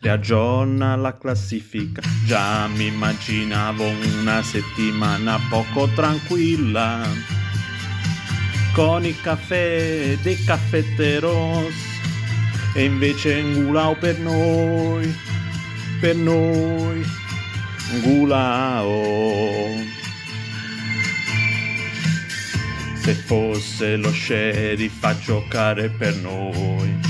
riaggiorna la classifica. Già mi immaginavo una settimana poco tranquilla, con il caffè dei caffetteros, e invece Ngulao per noi, per noi, Ngulao. Se fosse lo sheriff a giocare per noi.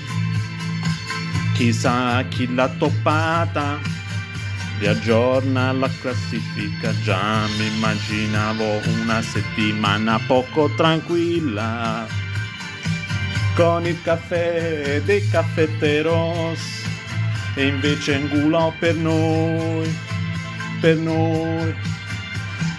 Chissà chi l'ha toppata. Riaggiorna la classifica. Già mi immaginavo una settimana poco tranquilla. Con il caffè dei caffetteros. E invece Ngulò per noi per noi.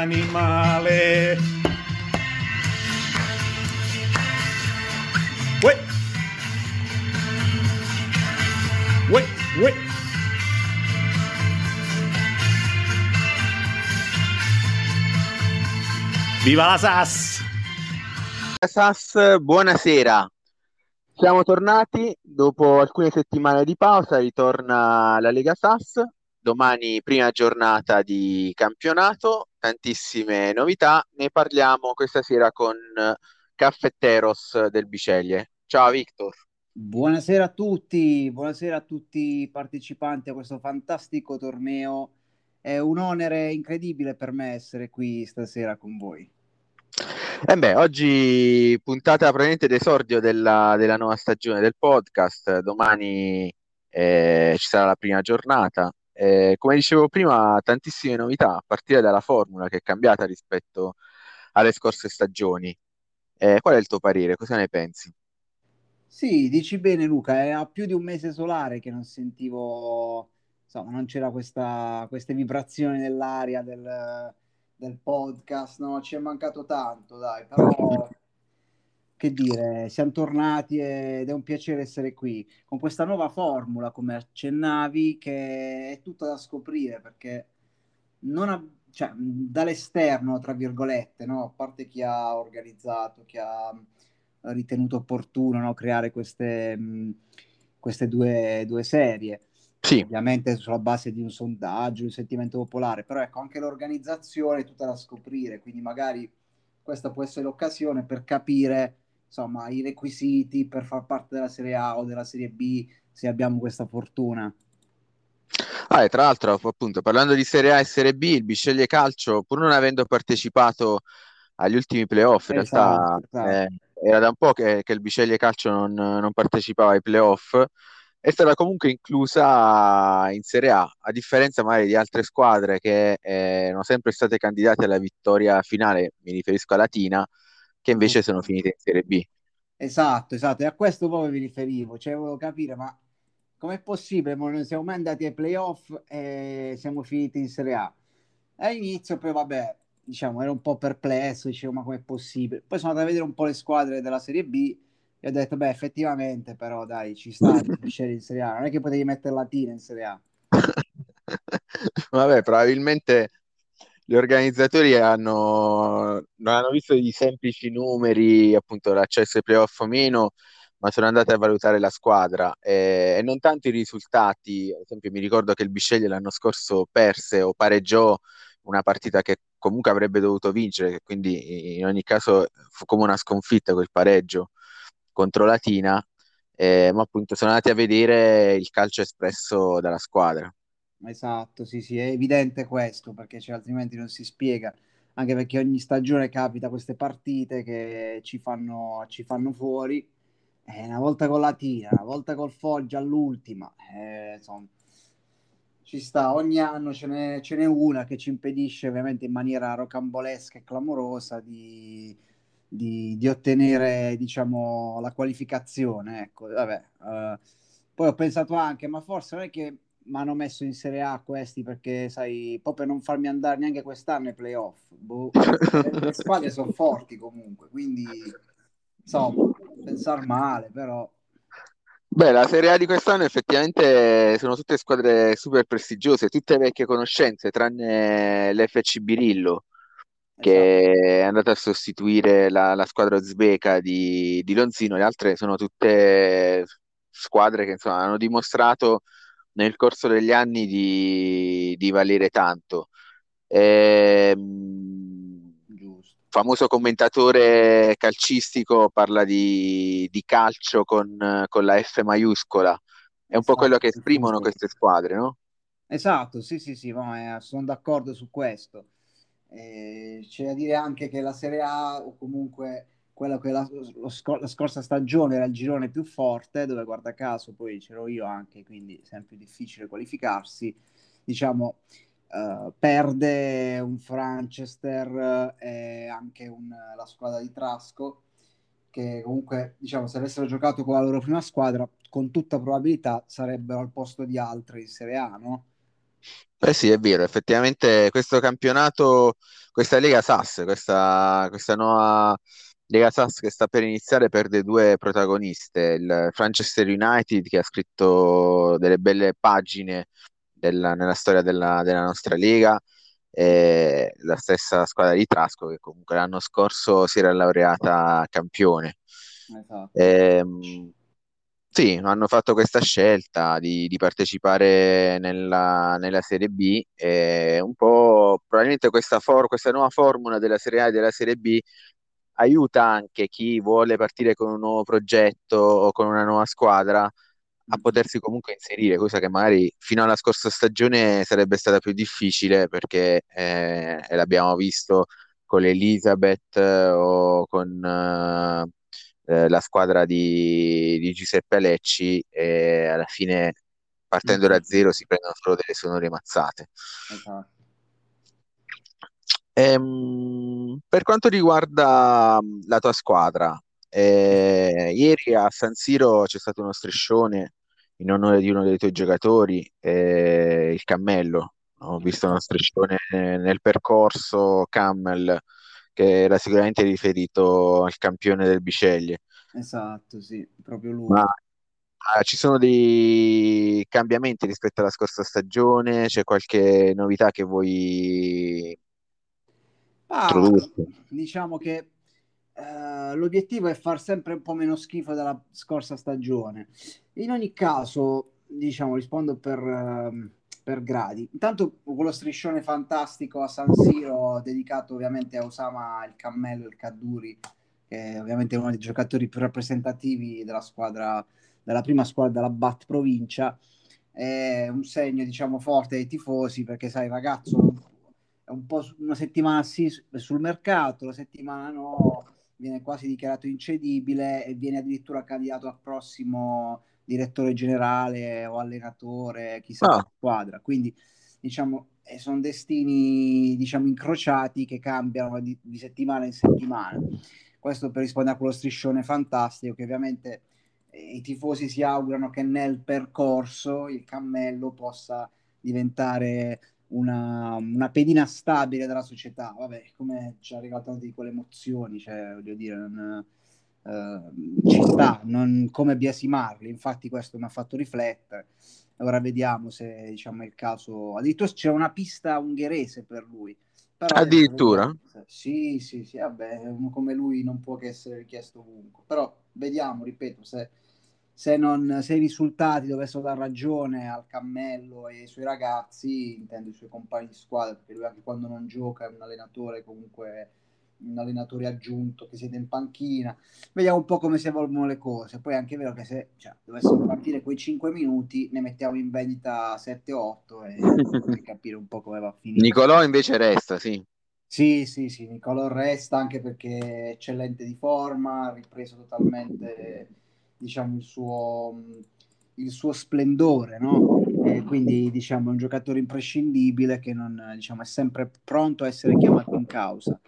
animale. Uè. Uè, uè. Viva la SAS! SAS, buonasera. Siamo tornati dopo alcune settimane di pausa, ritorna la Lega SAS. Domani prima giornata di campionato, tantissime novità. Ne parliamo questa sera con Caffetteros del Biceglie. Ciao Victor. Buonasera a tutti, buonasera a tutti i partecipanti a questo fantastico torneo è un onere incredibile per me essere qui stasera con voi. Eh beh, oggi puntata praticamente d'esordio della, della nuova stagione del podcast, domani eh, ci sarà la prima giornata. Eh, come dicevo prima, tantissime novità, a partire dalla formula che è cambiata rispetto alle scorse stagioni. Eh, qual è il tuo parere? Cosa ne pensi? Sì, dici bene Luca, è a più di un mese solare che non sentivo insomma, non c'era questa, queste vibrazioni nell'aria del, del podcast, no? Ci è mancato tanto, dai, però che dire, siamo tornati ed è un piacere essere qui con questa nuova formula, come accennavi, che è tutta da scoprire perché non ha, cioè, dall'esterno, tra virgolette, no? a parte chi ha organizzato, chi ha ritenuto opportuno no? creare queste, queste due, due serie sì. ovviamente sulla base di un sondaggio, un sentimento popolare, però ecco anche l'organizzazione è tutta da scoprire, quindi magari questa può essere l'occasione per capire insomma i requisiti per far parte della Serie A o della Serie B se abbiamo questa fortuna. Ah, e tra l'altro, appunto, parlando di Serie A e Serie B, il Bisceglie Calcio, pur non avendo partecipato agli ultimi playoff, in esatto, realtà esatto. Eh, era da un po' che, che il Bisceglie Calcio non, non partecipava ai playoff, è stata comunque inclusa in Serie A, a differenza magari di altre squadre che eh, erano sempre state candidate alla vittoria finale, mi riferisco a Latina, che invece sono finite in Serie B. Esatto, esatto, e a questo poi vi riferivo, cioè volevo capire, ma com'è possibile? Non siamo mai andati ai playoff e siamo finiti in Serie A. All'inizio poi vabbè, diciamo, ero un po' perplesso, dicevo ma com'è possibile? Poi sono andato a vedere un po' le squadre della Serie B e ho detto, beh, effettivamente, però dai, ci sta Bisceglie in Serie A, non è che potevi mettere Latina in Serie A. Vabbè, probabilmente gli organizzatori hanno, non hanno visto i semplici numeri, appunto l'accesso ai playoff o meno, ma sono andati a valutare la squadra e, e non tanto i risultati. Ad esempio, mi ricordo che il Bisceglie l'anno scorso perse o pareggiò una partita che comunque avrebbe dovuto vincere, quindi in ogni caso fu come una sconfitta quel pareggio contro Latina, eh, ma appunto sono andati a vedere il calcio espresso dalla squadra. Esatto, sì, sì, è evidente questo, perché cioè, altrimenti non si spiega, anche perché ogni stagione capita queste partite che ci fanno, ci fanno fuori, eh, una volta con Latina, una volta col Foggia all'ultima, eh, insomma, ci sta, ogni anno ce n'è, ce n'è una che ci impedisce ovviamente in maniera rocambolesca e clamorosa di di, di ottenere diciamo la qualificazione ecco vabbè uh, poi ho pensato anche ma forse non è che mi hanno messo in Serie A questi perché sai proprio per non farmi andare neanche quest'anno ai playoff boh, le, le squadre sono forti comunque quindi insomma pensare male però. Beh, la Serie A di quest'anno effettivamente sono tutte squadre super prestigiose, tutte vecchie conoscenze, tranne l'FC Birillo, che esatto. è andata a sostituire la, la squadra uzbeka di, di, Lonzino, le altre sono tutte squadre che insomma, hanno dimostrato nel corso degli anni di, di valere tanto. E, ehm, famoso commentatore calcistico parla di, di calcio con, con, la F maiuscola, è un esatto, po' quello che esprimono queste squadre, no? Esatto, sì, sì, sì, ma, eh, sono d'accordo su questo. Eh, c'è da dire anche che la Serie A o comunque quella che la, lo, la, scorsa stagione era il girone più forte, dove guarda caso poi c'ero io anche, quindi sempre difficile qualificarsi, diciamo, uh, perde un Franchester e anche un, la squadra di Trasco, che comunque, diciamo, se avessero giocato con la loro prima squadra, con tutta probabilità sarebbero al posto di altri in Serie A, no? Eh sì, è vero, effettivamente questo campionato, questa Lega Sass, questa, questa nuova Lega Sass che sta per iniziare perde due protagoniste, il Manchester United che ha scritto delle belle pagine della, nella storia della, della nostra Lega e la stessa squadra di Trasco che comunque l'anno scorso si era laureata campione. Esatto. E, ehm, sì, hanno fatto questa scelta di, di partecipare nella, nella, Serie B e un po' probabilmente questa, for- questa nuova formula della Serie A e della Serie B aiuta anche chi vuole partire con un nuovo progetto o con una nuova squadra a potersi comunque inserire, cosa che magari fino alla scorsa stagione sarebbe stata più difficile perché eh, l'abbiamo visto con l'Elizabeth o con... Uh, eh, la squadra di, di, Giuseppe Alecci e alla fine partendo da zero si prendono solo delle sonore mazzate. Esatto. Ehm, per quanto riguarda la tua squadra, eh, ieri a San Siro c'è stato uno striscione in onore di uno dei tuoi giocatori, eh, il Cammello. Ho visto uno striscione nel percorso Camel che era sicuramente riferito al campione del Biceglie. Esatto, sì, proprio lui. Ma ah, ci sono dei cambiamenti rispetto alla scorsa stagione? C'è qualche novità che vuoi ah, Diciamo che uh, l'obiettivo è far sempre un po' meno schifo della scorsa stagione. In ogni caso, diciamo, rispondo per... Uh, per gradi. Intanto quello striscione fantastico a San Siro dedicato ovviamente a Osama il Cammello il Cadduri, che è ovviamente uno dei giocatori più rappresentativi della squadra, della prima squadra della Bat Provincia. È un segno, diciamo, forte dei tifosi perché, sai, ragazzo un po' una settimana sì sul mercato, la settimana no, viene quasi dichiarato incedibile e viene addirittura candidato al prossimo direttore generale o allenatore, chissà Ah. che squadra. Quindi, diciamo, eh, sono destini, diciamo, incrociati che cambiano di, di settimana in settimana. Questo per rispondere a quello striscione fantastico che ovviamente eh, i tifosi si augurano che nel percorso il cammello possa diventare una, una pedina stabile della società. Vabbè, come ci è arrivato di quelle emozioni, cioè, voglio dire, non, eh, ci sta, non come biasimarli. Infatti, questo mi ha fatto riflettere. Ora vediamo se diciamo, è il caso. Addirittura c'è una pista ungherese per lui. Però Addirittura? Sì, sì, sì, vabbè, come lui non può che essere richiesto ovunque. Però vediamo, ripeto, se, se, non, se i risultati dovessero dar ragione al cammello e ai suoi ragazzi, intendo i suoi compagni di squadra, perché lui anche quando non gioca è un allenatore comunque un allenatore aggiunto che siede in panchina. Vediamo un po' come si evolvono le cose. Poi è anche vero che se cioè, dovessero partire quei 5 minuti, ne mettiamo in vendita 7-8 e capire un po' come va a finire. Nicolò invece resta, sì. Sì, sì, sì, Nicolò resta anche perché è eccellente di forma, ha ripreso totalmente, diciamo, il suo, il suo splendore, no? E quindi, diciamo, è un giocatore imprescindibile che non, diciamo, è sempre pronto a essere chiamato in causa.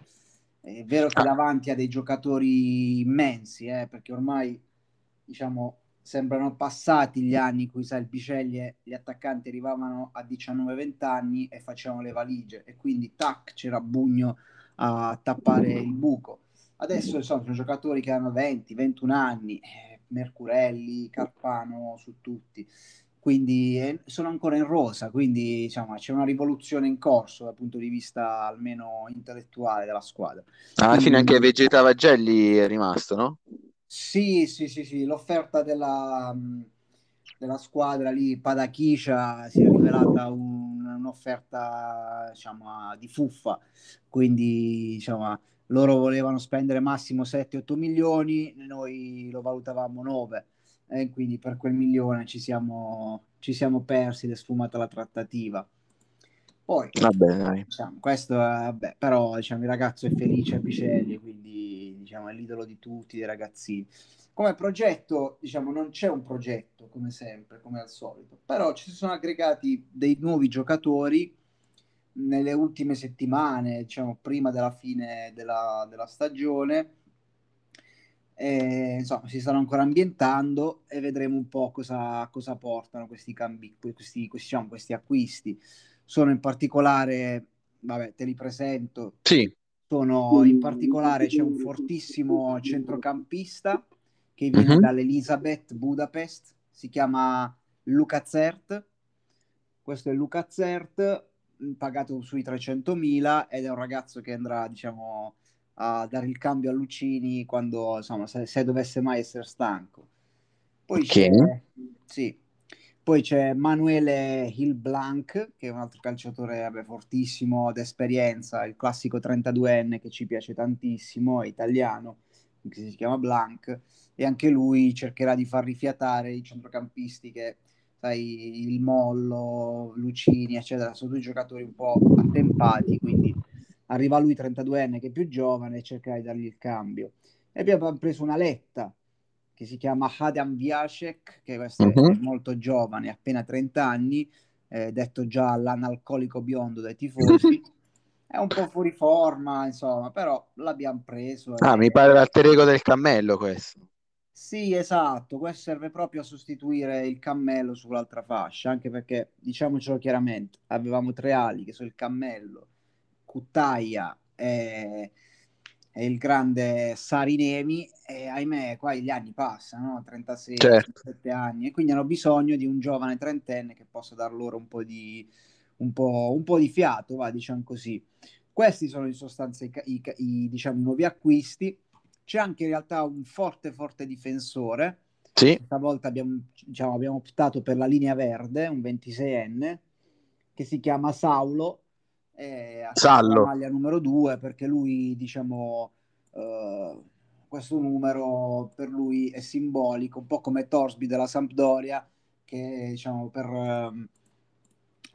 È vero che davanti ha dei giocatori immensi, eh, perché ormai, diciamo, sembrano passati gli anni in cui, Biceglie, gli attaccanti arrivavano a 19-20 anni e facevano le valigie e quindi, tac, c'era Bugno a tappare il buco. Adesso insomma, sono giocatori che hanno 20, 21 anni, eh, Mercurelli, Carpano, su tutti, quindi eh, sono ancora in rosa, quindi diciamo, c'è una rivoluzione in corso dal punto di vista almeno intellettuale della squadra. Alla Quindi- fine anche Vegeta Vagelli è rimasto, no? Sì, sì, sì, sì, l'offerta della, della squadra lì, Padachiscia, si è rivelata un- un'offerta, diciamo, di fuffa, quindi, diciamo, loro volevano spendere massimo 7-8 milioni, noi lo valutavamo 9, e quindi per quel milione ci siamo, ci siamo persi ed è sfumata la trattativa. Poi, Vabbè, diciamo, questo, vabbè, però diciamo, il ragazzo è felice a Picelli, quindi diciamo, è l'idolo di tutti, dei ragazzini. Come progetto, diciamo, non c'è un progetto come sempre, come al solito, però ci sono aggregati dei nuovi giocatori nelle ultime settimane, diciamo, prima della fine della, della stagione. E, insomma, si stanno ancora ambientando e vedremo un po' cosa, cosa portano questi cambi, questi, questi, diciamo, questi acquisti. Sono in particolare, vabbè, te li presento, Sì, sono in particolare c'è un fortissimo centrocampista che viene Mhm. dall'Elisabeth Budapest, si chiama Luca Zert. Questo è Luca Zert, pagato sui 300.000 ed è un ragazzo che andrà, diciamo, a dare il cambio a Lucini quando, insomma, se, se dovesse mai essere stanco. Poi Ok. c'è, sì. Poi c'è Manuele Hilblanc, che è un altro calciatore vabbè, fortissimo d'esperienza, il classico 32enne che ci piace tantissimo, è italiano, che si chiama Blanc, e anche lui cercherà di far rifiatare i centrocampisti che, sai, il Mollo, Lucini, eccetera, sono due giocatori un po' attempati, quindi arriva lui 32enne che è più giovane e cercherà di dargli il cambio. E abbiamo preso una letta che si chiama Adam Viacek, che questo è Mhm. molto giovane, appena 30 anni, eh, detto già l'analcolico biondo dai tifosi. È un po' fuori forma, insomma, però l'abbiamo preso. Ah, e- mi pare l'alter ego del cammello questo. Sì, esatto, questo serve proprio a sostituire il cammello sull'altra fascia, anche perché, diciamocelo chiaramente, avevamo tre ali, che sono il cammello, Cuttaia e, e il grande Sarinemi, e ahimè, qua gli anni passano, no? 36, Certo. 37 anni, e quindi hanno bisogno di un giovane trentenne che possa dar loro un po' di, un po', un po' di fiato, va, diciamo così. Questi sono in sostanza i, i i, diciamo, i nuovi acquisti. C'è anche in realtà un forte, forte difensore. Sì, Stavolta abbiamo, diciamo, abbiamo optato per la linea verde, un 26enne, che si chiama Saulo. E ha Sallo. maglia numero 2 perché lui, diciamo, eh, questo numero per lui è simbolico, un po' come Torsby della Sampdoria, che diciamo per... ehm,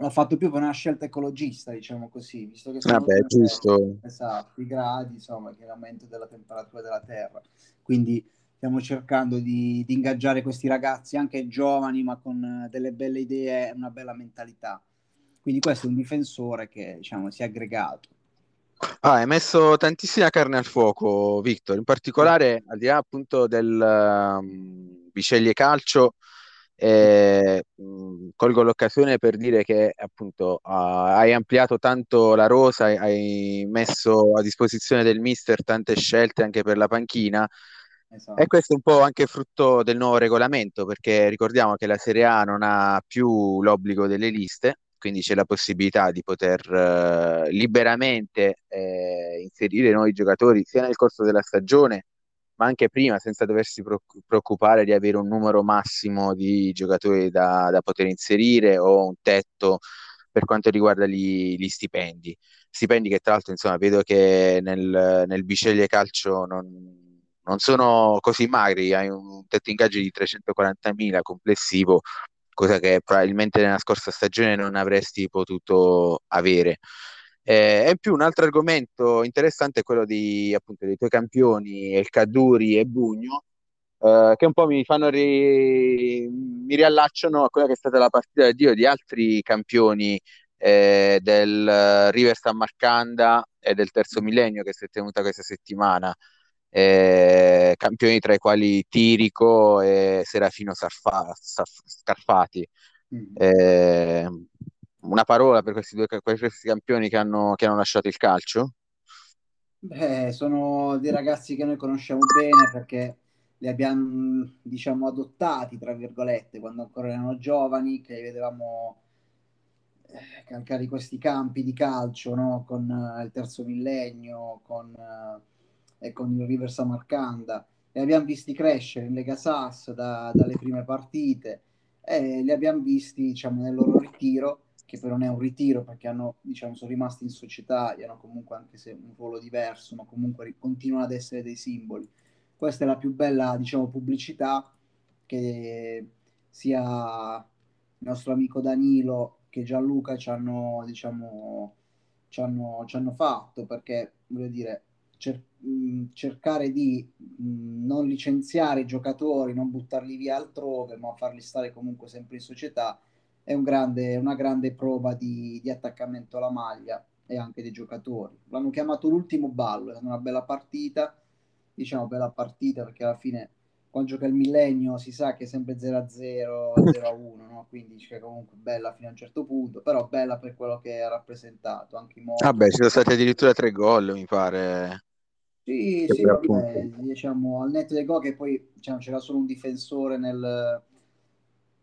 l'ha fatto più per una scelta ecologista, diciamo così, visto che sono vabbè, sempre- giusto. Esatto, i gradi, insomma, che l'aumento della temperatura della Terra. Quindi stiamo cercando di, di, ingaggiare questi ragazzi, anche giovani, ma con delle belle idee e una bella mentalità. Quindi questo è un difensore che diciamo, si è aggregato. Ah, hai messo tantissima carne al fuoco, Victor. In particolare, al di là appunto del um, Biceglie Calcio, eh, mh, colgo l'occasione per dire che appunto uh, hai ampliato tanto la rosa, hai messo a disposizione del mister tante scelte anche per la panchina Esatto. E questo è un po' anche frutto del nuovo regolamento, perché ricordiamo che la Serie A non ha più l'obbligo delle liste, quindi c'è la possibilità di poter eh, liberamente eh, inserire nuovi giocatori sia nel corso della stagione, ma anche prima, senza doversi preoccupare di avere un numero massimo di giocatori da, da poter inserire o un tetto per quanto riguarda gli, gli stipendi. Stipendi che tra l'altro, insomma, vedo che nel, nel Biceglie Calcio non non sono così magri, hai un tetto ingaggio di 340.000 complessivo, cosa che probabilmente nella scorsa stagione non avresti potuto avere. Eh, e in più un altro argomento interessante è quello di, appunto, dei tuoi campioni, El Caduri e Bugno, eh, che un po' mi fanno ri... mi riallacciano a quella che è stata la partita da Dio di altri campioni eh, del River San Marcanda e del terzo millennio che si è tenuta questa settimana eh, campioni tra i quali Tirico e Serafino Sarfa, Sarf, Scarfati. Mm. Eh, una parola per questi due per questi campioni che hanno, che hanno lasciato il calcio? Beh, sono dei ragazzi che noi conosciamo bene perché li abbiamo, diciamo, adottati, tra virgolette, quando ancora erano giovani, che vedevamo eh, calcare questi campi di calcio, no? Con uh, il terzo millennio, con... Uh, e con il River Samarcanda. Li abbiamo visti crescere in Lega Sass da, dalle prime partite e li abbiamo visti diciamo, nel loro ritiro, che però non è un ritiro perché hanno, diciamo, sono rimasti in società e hanno comunque anche se un ruolo diverso, ma comunque continuano ad essere dei simboli. Questa è la più bella diciamo, pubblicità che sia il nostro amico Danilo che Gianluca ci hanno, diciamo, ci hanno, ci hanno fatto perché voglio dire cer- cercare di mh, non licenziare i giocatori, non buttarli via altrove, ma farli stare comunque sempre in società, è un grande, una grande prova di, di, attaccamento alla maglia e anche dei giocatori. L'hanno chiamato l'ultimo ballo, è stata una bella partita, diciamo bella partita perché alla fine quando gioca il millennio si sa che è sempre 0-0, 0-1, no? quindi cioè, comunque bella fino a un certo punto, però bella per quello che ha rappresentato. Anche i Vabbè, ci sono stati addirittura tre gol, mi pare. Sì, sì, vabbè, diciamo al netto dei gol che poi diciamo, c'era solo un difensore nel,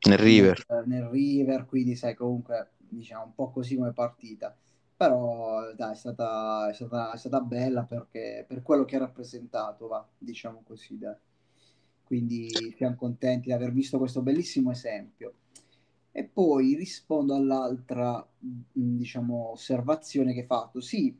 nel River. Nel, nel, River, quindi sai comunque diciamo un po' così come partita. Però dai, è stata, è stata, è stata bella perché per quello che ha rappresentato, va, diciamo così, dai. Quindi siamo contenti di aver visto questo bellissimo esempio. E poi rispondo all'altra, diciamo, osservazione che hai fatto. Sì,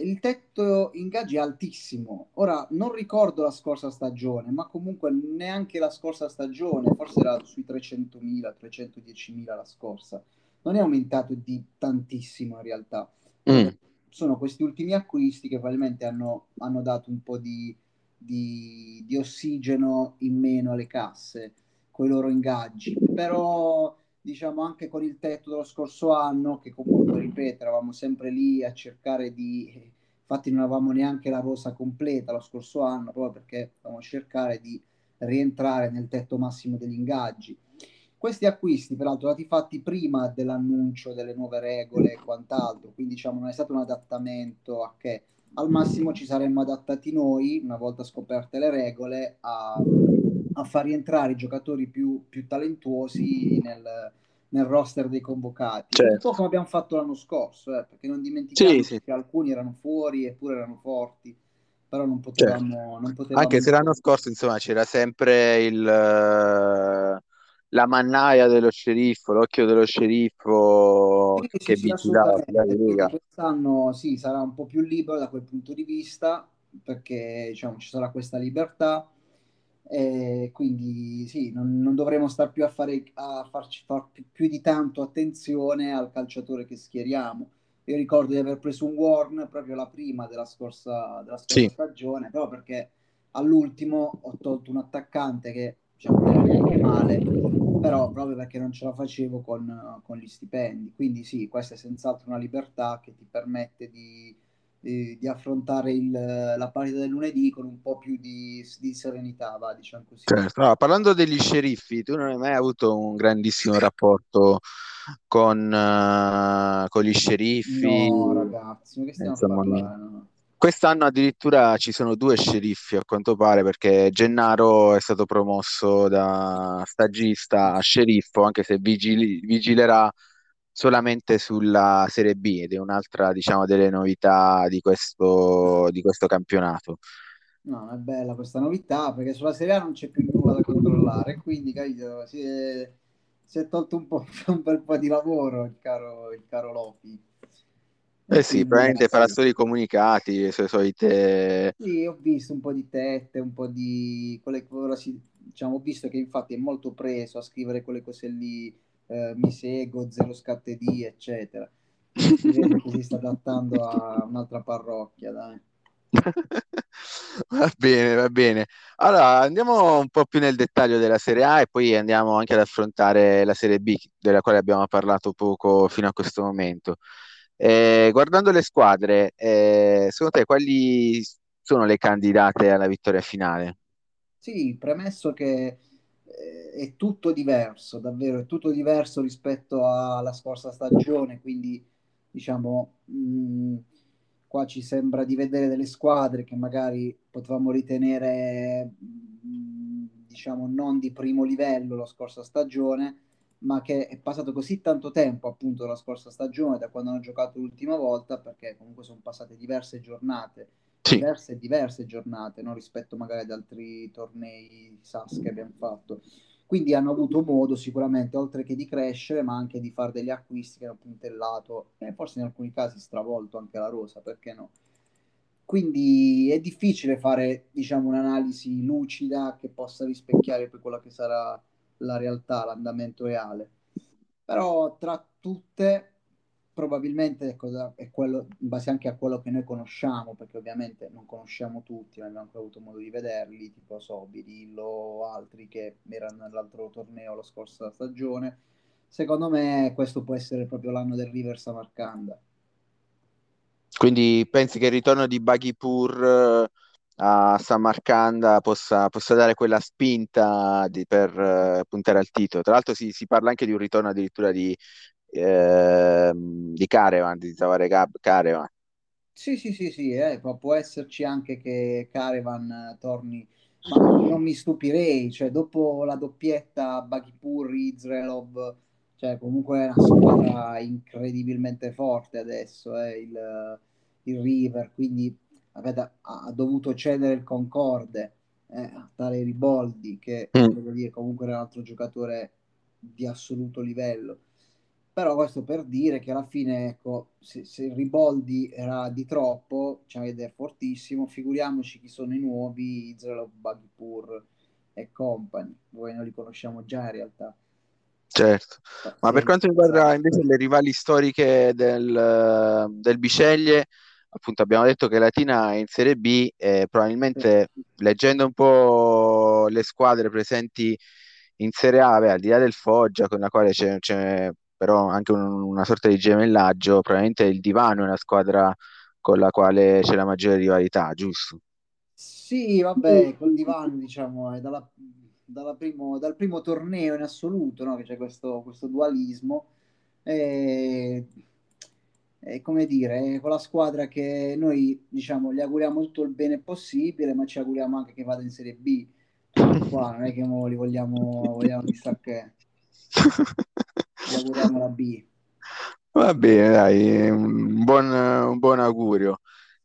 il tetto ingaggi è altissimo. Ora non ricordo la scorsa stagione, ma comunque neanche la scorsa stagione, forse era sui 300.000, 310.000 la scorsa. Non è aumentato di tantissimo in realtà. Mm. Sono questi ultimi acquisti che probabilmente hanno, hanno dato un po' di, di, di ossigeno in meno alle casse con i loro ingaggi. Però diciamo anche con il tetto dello scorso anno, che comunque, ripeto, eravamo sempre lì a cercare di... Infatti non avevamo neanche la rosa completa lo scorso anno, proprio perché dovevamo cercare di rientrare nel tetto massimo degli ingaggi. Questi acquisti, peraltro, stati fatti prima dell'annuncio delle nuove regole e quant'altro, quindi diciamo non è stato un adattamento a che al massimo ci saremmo adattati noi, una volta scoperte le regole, a a far rientrare i giocatori più, più talentuosi nel, nel, roster dei convocati. Certo. Un po' come abbiamo fatto l'anno scorso, eh, perché non dimentichiamo sì, sì. che alcuni erano fuori eppure erano forti, però non potevamo... Certo. Non potevamo Anche se l'anno scorso, insomma, c'era sempre il, la mannaia dello sceriffo, l'occhio dello sceriffo sì, che sì, vigilava la Lega. Quest'anno sì, sarà un po' più libero da quel punto di vista, perché diciamo, ci sarà questa libertà e quindi sì, non, non dovremo stare più a, fare, a farci far più, più, di tanto attenzione al calciatore che schieriamo. Io ricordo di aver preso un Warn proprio la prima della scorsa, della scorsa sì. stagione, proprio perché all'ultimo ho tolto un attaccante che diciamo, non era neanche male, però proprio perché non ce la facevo con, con gli stipendi. Quindi sì, questa è senz'altro una libertà che ti permette di, di, di affrontare il, la partita del lunedì con un po' più di, di serenità, va, diciamo così. Certo. No, parlando degli sceriffi, tu non hai mai avuto un grandissimo rapporto con, uh, con gli sceriffi? No, ragazzi, ma che stiamo Insomma, parlando? Quest'anno addirittura ci sono due sceriffi a quanto pare perché Gennaro è stato promosso da stagista a sceriffo anche se vigili- vigilerà solamente sulla Serie B ed è un'altra diciamo delle novità di questo, di questo campionato. No, è bella questa novità perché sulla Serie A non c'è più nulla da controllare, quindi capito, si è, si è tolto un, po', un bel po' di lavoro il caro, il caro Lopi. Eh sì, probabilmente farà solo i comunicati, le sue solite... Sì, ho visto un po' di tette, un po' di... Quelle, che ora si- diciamo, ho visto che infatti è molto preso a scrivere quelle cose lì, eh, mi seguo, zero scatte di, eccetera. Si sta adattando a un'altra parrocchia, dai. Va bene, va bene. Allora, andiamo un po' più nel dettaglio della Serie A e poi andiamo anche ad affrontare la Serie B, della quale abbiamo parlato poco fino a questo momento. Eh, guardando le squadre, eh, secondo te quali sono le candidate alla vittoria finale? Sì, premesso che è tutto diverso, davvero, è tutto diverso rispetto alla scorsa stagione, quindi diciamo, mh, qua ci sembra di vedere delle squadre che magari potevamo ritenere, mh, diciamo, non di primo livello la scorsa stagione, ma che è passato così tanto tempo appunto dalla scorsa stagione, da quando hanno giocato l'ultima volta, perché comunque sono passate diverse giornate Sì, diverse diverse giornate no? rispetto magari ad altri tornei SAS che abbiamo fatto. Quindi hanno avuto modo sicuramente, oltre che di crescere, ma anche di fare degli acquisti che hanno puntellato e forse in alcuni casi stravolto anche la rosa, perché no? Quindi è difficile fare, diciamo, un'analisi lucida che possa rispecchiare poi quella che sarà la realtà, l'andamento reale. Però tra tutte, probabilmente ecco, è quello, in base anche a quello che noi conosciamo, perché ovviamente non conosciamo tutti, non abbiamo ancora avuto modo di vederli, tipo so, Birillo o altri che erano nell'altro torneo la scorsa stagione. Secondo me questo può essere proprio l'anno del River Samarcanda. quindi pensi che il ritorno di Baghipur eh, a Samarcanda possa, possa dare quella spinta di- per eh, puntare al titolo? Tra l'altro si, si parla anche di un ritorno addirittura di, ehm, di Carevan, di Zavare Gab- Carevan. Sì, sì, sì, sì, eh, può, esserci anche che Caravan eh, torni, ma non mi stupirei, cioè dopo la doppietta Baghipur, Izraelov, cioè comunque è una squadra incredibilmente forte adesso, eh, il, il River, quindi vabbè, ha, dovuto cedere il Concorde eh, a tale Riboldi, che Mm. dire comunque era un altro giocatore di assoluto livello. Però questo per dire che alla fine, ecco, se, se il Riboldi era di troppo, cioè ed è fortissimo, figuriamoci chi sono i nuovi, Israel Baghipur e compagni. Noi non li conosciamo già in realtà. Certo, ma per Sì, quanto riguarda invece le rivali storiche del, del Biceglie, appunto abbiamo detto che Latina è in Serie B e probabilmente leggendo un po' le squadre presenti in Serie A, beh, al di là del Foggia, con la quale c'è c'è però anche un- una sorta di gemellaggio, probabilmente il Divano è una squadra con la quale c'è la maggiore rivalità, giusto? Sì, vabbè, col divano, diciamo, è dalla- dalla primo- dal primo torneo in assoluto, no, che c'è questo, questo dualismo. E, e come dire, è quella squadra che noi, diciamo, gli auguriamo tutto il bene possibile, ma ci auguriamo anche che vada in Serie B. Qua, non è che li vogliamo, vogliamo chissà che. Auguriamo la B. Va bene, dai, un buon, un buon augurio.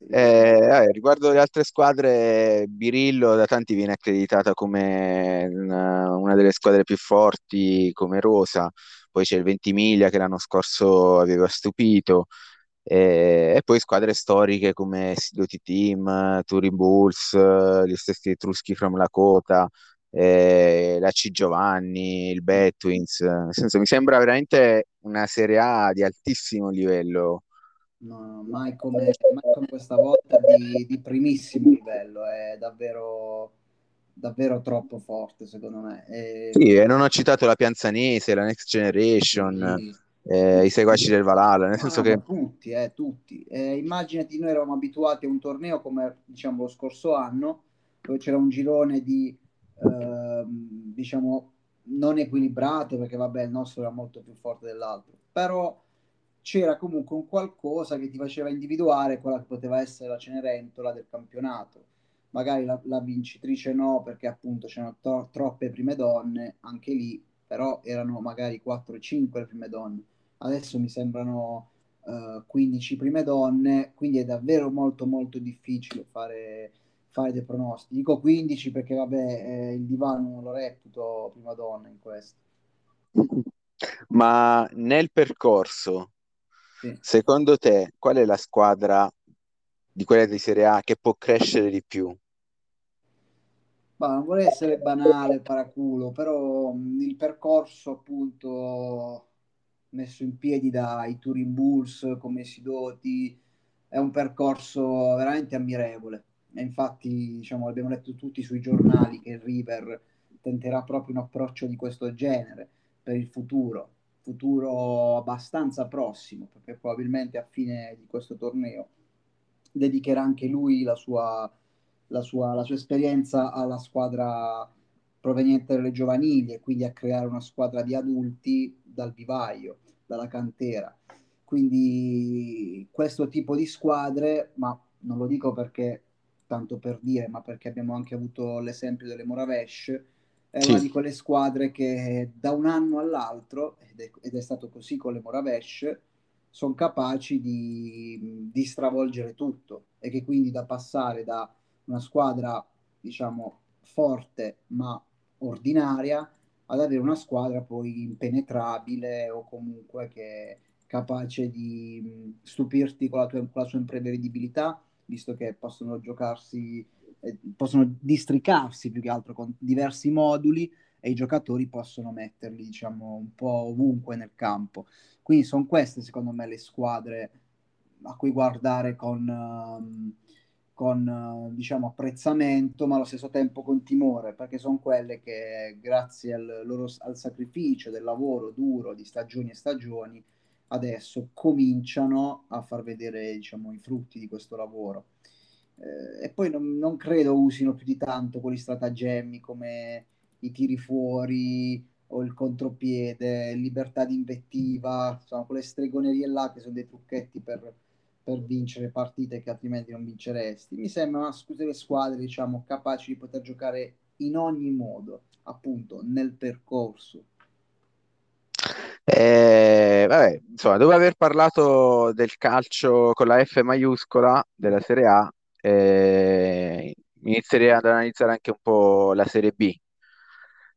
Eh, vabbè, riguardo le altre squadre, Birillo da tanti viene accreditata come una, una delle squadre più forti, come Rosa, poi c'è il Ventimiglia che l'anno scorso aveva stupito, e, e poi squadre storiche come Sidoti Team, Turin Bulls, eh, gli stessi Etruschi from Lakota, eh, la C Giovanni, il Betwins, nel senso mi sembra veramente una Serie A di altissimo livello no, mai, come, mai come questa volta di, di primissimo livello, è davvero davvero troppo forte, secondo me. E... Sì, e non ho citato la Pianzanese, la Next Generation, sì. eh, i seguaci del Valhalla, nel senso no, che... Tutti, eh, tutti. Eh, immaginati, noi eravamo abituati a un torneo come, diciamo, lo scorso anno, dove c'era un girone di, eh, diciamo, non equilibrato, perché vabbè, il nostro era molto più forte dell'altro, però c'era comunque un qualcosa che ti faceva individuare quella che poteva essere la Cenerentola del campionato magari la, la vincitrice no, perché appunto c'erano to- troppe prime donne, anche lì, però erano magari 4-5 le prime donne. Adesso mi sembrano uh, 15 prime donne, quindi è davvero molto molto difficile fare, fare dei pronostici. Dico 15 perché vabbè, eh, il divano non lo reputo prima donna in questo. Ma nel percorso, sì. secondo te, qual è la squadra di quella di Serie A che può crescere di più? Bah, non vorrei essere banale, paraculo, però il percorso appunto messo in piedi dai Touring Bulls come Sidoti è un percorso veramente ammirevole. E infatti, diciamo, abbiamo letto tutti sui giornali che River tenterà proprio un approccio di questo genere per il futuro, futuro abbastanza prossimo, perché probabilmente a fine di questo torneo dedicherà anche lui la sua la sua, la sua esperienza alla squadra proveniente dalle giovanili e quindi a creare una squadra di adulti dal vivaio, dalla cantera. Quindi questo tipo di squadre, ma non lo dico perché tanto per dire, ma perché abbiamo anche avuto l'esempio delle Moravesh, è sì. una di quelle squadre che da un anno all'altro, ed è, ed è stato così con le Moravesh, sono capaci di, di stravolgere tutto e che quindi da passare da una squadra, diciamo, forte ma ordinaria ad avere una squadra poi impenetrabile o comunque che capace di stupirti con la, tua, con la sua imprevedibilità, visto che possono giocarsi, eh, possono districarsi più che altro con diversi moduli e i giocatori possono metterli, diciamo, un po' ovunque nel campo. Quindi sono queste, secondo me, le squadre a cui guardare con... Um, con diciamo apprezzamento ma allo stesso tempo con timore perché sono quelle che grazie al, loro, al sacrificio del lavoro duro di stagioni e stagioni adesso cominciano a far vedere diciamo, i frutti di questo lavoro eh, e poi non, non, credo usino più di tanto quegli stratagemmi come i tiri fuori o il contropiede, libertà di invettiva, insomma quelle stregonerie là che sono dei trucchetti per per vincere partite che altrimenti non vinceresti. Mi sembrano delle squadre, diciamo, capaci di poter giocare in ogni modo, appunto, nel percorso. Eh, vabbè, insomma, dopo aver parlato del calcio con la F maiuscola della Serie A, eh, inizierei ad analizzare anche un po' la Serie B.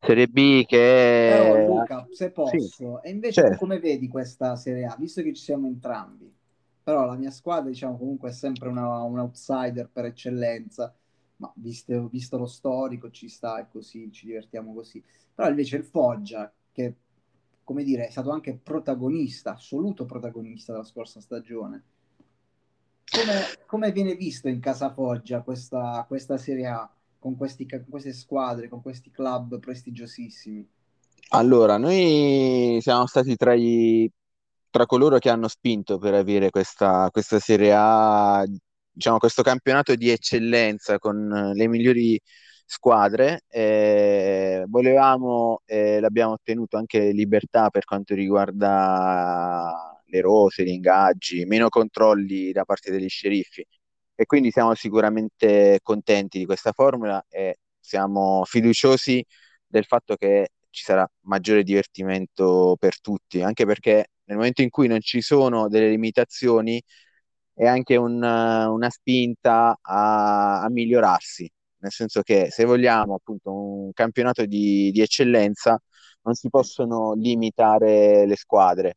Serie B che... Però Luca, se posso, sì, e invece certo. come vedi questa Serie A, visto che ci siamo entrambi? però la mia squadra diciamo comunque è sempre una, un outsider per eccellenza ma visto, visto, lo storico ci sta e così ci divertiamo così però invece il Foggia che come dire è stato anche protagonista assoluto protagonista della scorsa stagione. Come, come viene visto in casa Foggia questa, questa Serie A con, questi, con queste squadre con questi club prestigiosissimi? Allora, noi siamo stati tra i tra coloro che hanno spinto per avere questa, questa Serie A, diciamo, questo campionato di eccellenza con le migliori squadre. Eh, volevamo, eh, l'abbiamo ottenuto anche libertà per quanto riguarda le rose, gli ingaggi, meno controlli da parte degli sceriffi. E quindi siamo sicuramente contenti di questa formula e siamo fiduciosi del fatto che ci sarà maggiore divertimento per tutti, anche perché nel momento in cui non ci sono delle limitazioni è anche un, una spinta a, a, migliorarsi, nel senso che se vogliamo appunto un campionato di, di eccellenza non si possono limitare le squadre.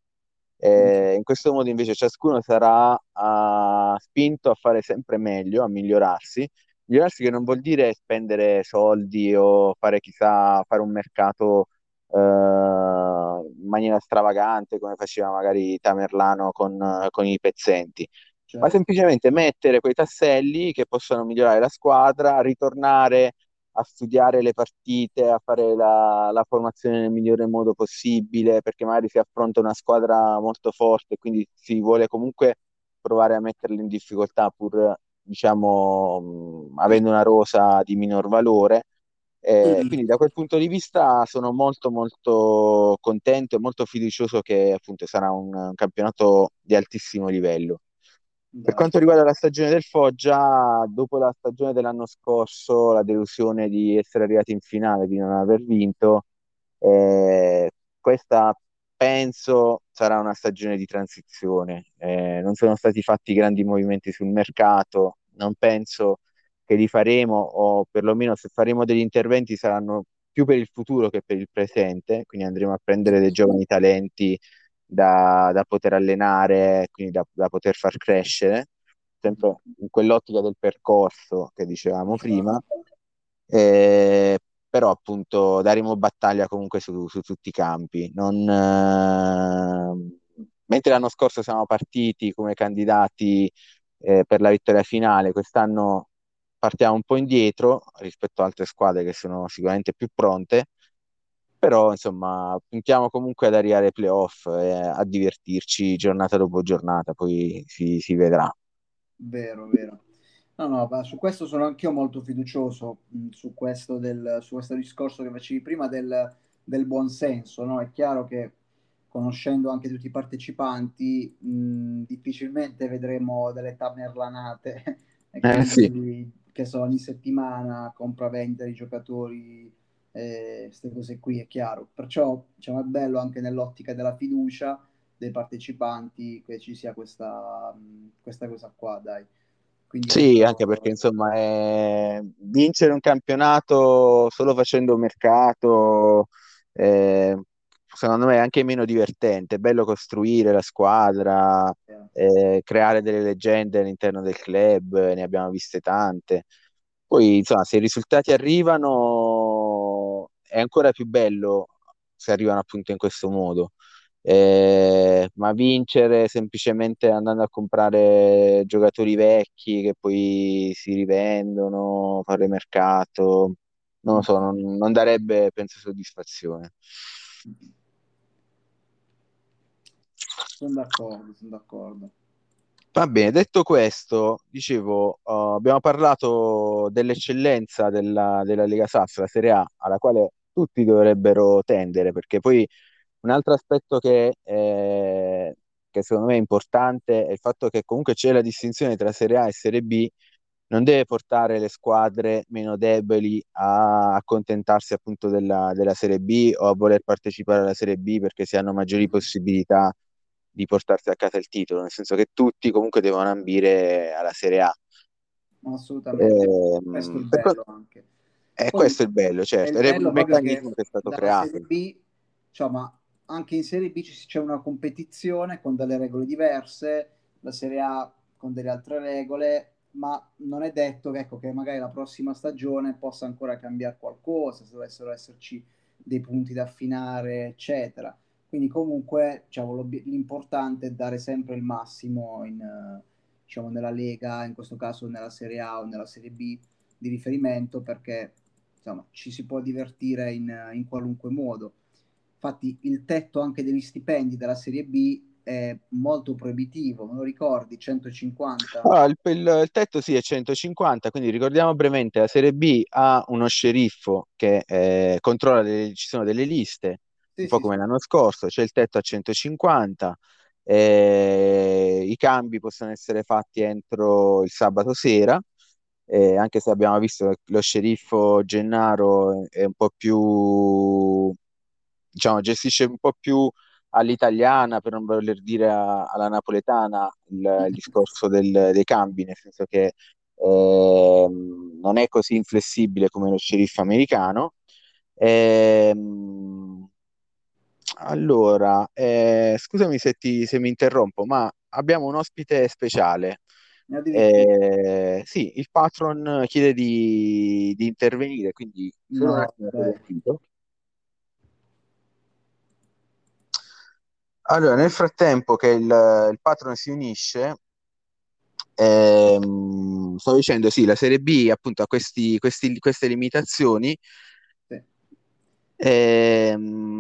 Eh, in questo modo invece ciascuno sarà uh, spinto a fare sempre meglio, a migliorarsi. Migliorarsi che non vuol dire spendere soldi o fare chissà, fare un mercato uh, in maniera stravagante come faceva magari Tamerlano con, con i pezzenti, certo. ma semplicemente mettere quei tasselli che possono migliorare la squadra, ritornare a studiare le partite, a fare la, la, formazione nel migliore modo possibile, perché magari si affronta una squadra molto forte, quindi si vuole comunque provare a metterli in difficoltà pur, diciamo, avendo una rosa di minor valore. Eh, quindi da quel punto di vista sono molto molto contento e molto fiducioso che appunto sarà un, un campionato di altissimo livello. Per quanto riguarda la stagione del Foggia, dopo la stagione dell'anno scorso, la delusione di essere arrivati in finale, di non aver vinto, eh, questa penso sarà una stagione di transizione. Eh, non sono stati fatti grandi movimenti sul mercato, non penso che li faremo, o perlomeno se faremo degli interventi saranno più per il futuro che per il presente, quindi andremo a prendere dei giovani talenti da, da poter allenare, quindi da, da, poter far crescere, sempre in quell'ottica del percorso che dicevamo prima, eh, però appunto daremo battaglia comunque su, su tutti i campi. Non, eh, mentre l'anno scorso siamo partiti come candidati eh, per la vittoria finale, quest'anno partiamo un po' indietro rispetto ad altre squadre che sono sicuramente più pronte però insomma puntiamo comunque ad arrivare ai playoff e a divertirci giornata dopo giornata, poi si, si vedrà. Vero, vero. No, no, su questo sono anch'io molto fiducioso, mh, su, questo del, su questo discorso che facevi prima del, del buon senso, no? È chiaro che conoscendo anche tutti i partecipanti, mh, difficilmente vedremo delle tamerlanate eh, sì. che sono ogni settimana compra-vendita di giocatori queste cose qui, è chiaro. Perciò diciamo, è bello anche nell'ottica della fiducia dei partecipanti che ci sia questa, questa cosa qua, dai. Quindi sì, anche perché insomma è... vincere un campionato solo facendo mercato, eh, secondo me è anche meno divertente. È bello costruire la squadra, eh, creare delle leggende all'interno del club, ne abbiamo viste tante. Poi, insomma, se i risultati arrivano, è ancora più bello se arrivano appunto in questo modo. Eh, ma vincere semplicemente andando a comprare giocatori vecchi che poi si rivendono, fare mercato, non lo so, non, non darebbe, penso, soddisfazione. Sono d'accordo, sono d'accordo. Va bene, detto questo, dicevo, uh, abbiamo parlato dell'eccellenza della, della Lega Sass, la Serie A, alla quale tutti dovrebbero tendere, perché poi un altro aspetto che, eh, che secondo me è importante è il fatto che comunque c'è la distinzione tra Serie A e Serie B, non deve portare le squadre meno deboli a accontentarsi appunto della, della Serie B o a voler partecipare alla Serie B perché si hanno maggiori possibilità di portarsi a casa il titolo, nel senso che tutti comunque devono ambire alla Serie A. Assolutamente, eh, questo è bello co- anche. Eh, Poi, questo è il bello, certo, è il, bello il meccanismo che, che, è stato creato. B, insomma, anche in Serie B c'è una competizione con delle regole diverse, la Serie A con delle altre regole, ma non è detto che, ecco, che magari la prossima stagione possa ancora cambiare qualcosa, se dovessero esserci dei punti da affinare, eccetera. Quindi comunque diciamo, l'importante è dare sempre il massimo in, diciamo, nella Lega, in questo caso nella Serie A o nella Serie B di riferimento perché insomma, ci si può divertire in, in qualunque modo. Infatti il tetto anche degli stipendi della Serie B è molto proibitivo, me lo ricordi? 150? Ah, il, il, il, tetto sì è 150, quindi ricordiamo brevemente, la Serie B ha uno sceriffo che eh, controlla, le, ci sono delle liste, sì, un po' come sì. l'anno scorso, c'è il tetto a 150, eh, i cambi possono essere fatti entro il sabato sera, eh, anche se abbiamo visto che lo sceriffo Gennaro è un po' più, diciamo, gestisce un po' più all'italiana, per non voler dire a, alla napoletana, il, il discorso del, dei cambi, nel senso che eh, non è così inflessibile come lo sceriffo americano. Eh, allora, eh, scusami se, ti, se mi interrompo, ma abbiamo un ospite speciale. Eh, sì, il patron chiede di, di intervenire, quindi solo no, un attimo. Allora, nel frattempo che il, il patron si unisce, ehm, stavo dicendo sì, la Serie B appunto ha questi, questi- queste limitazioni, Sì. ehm,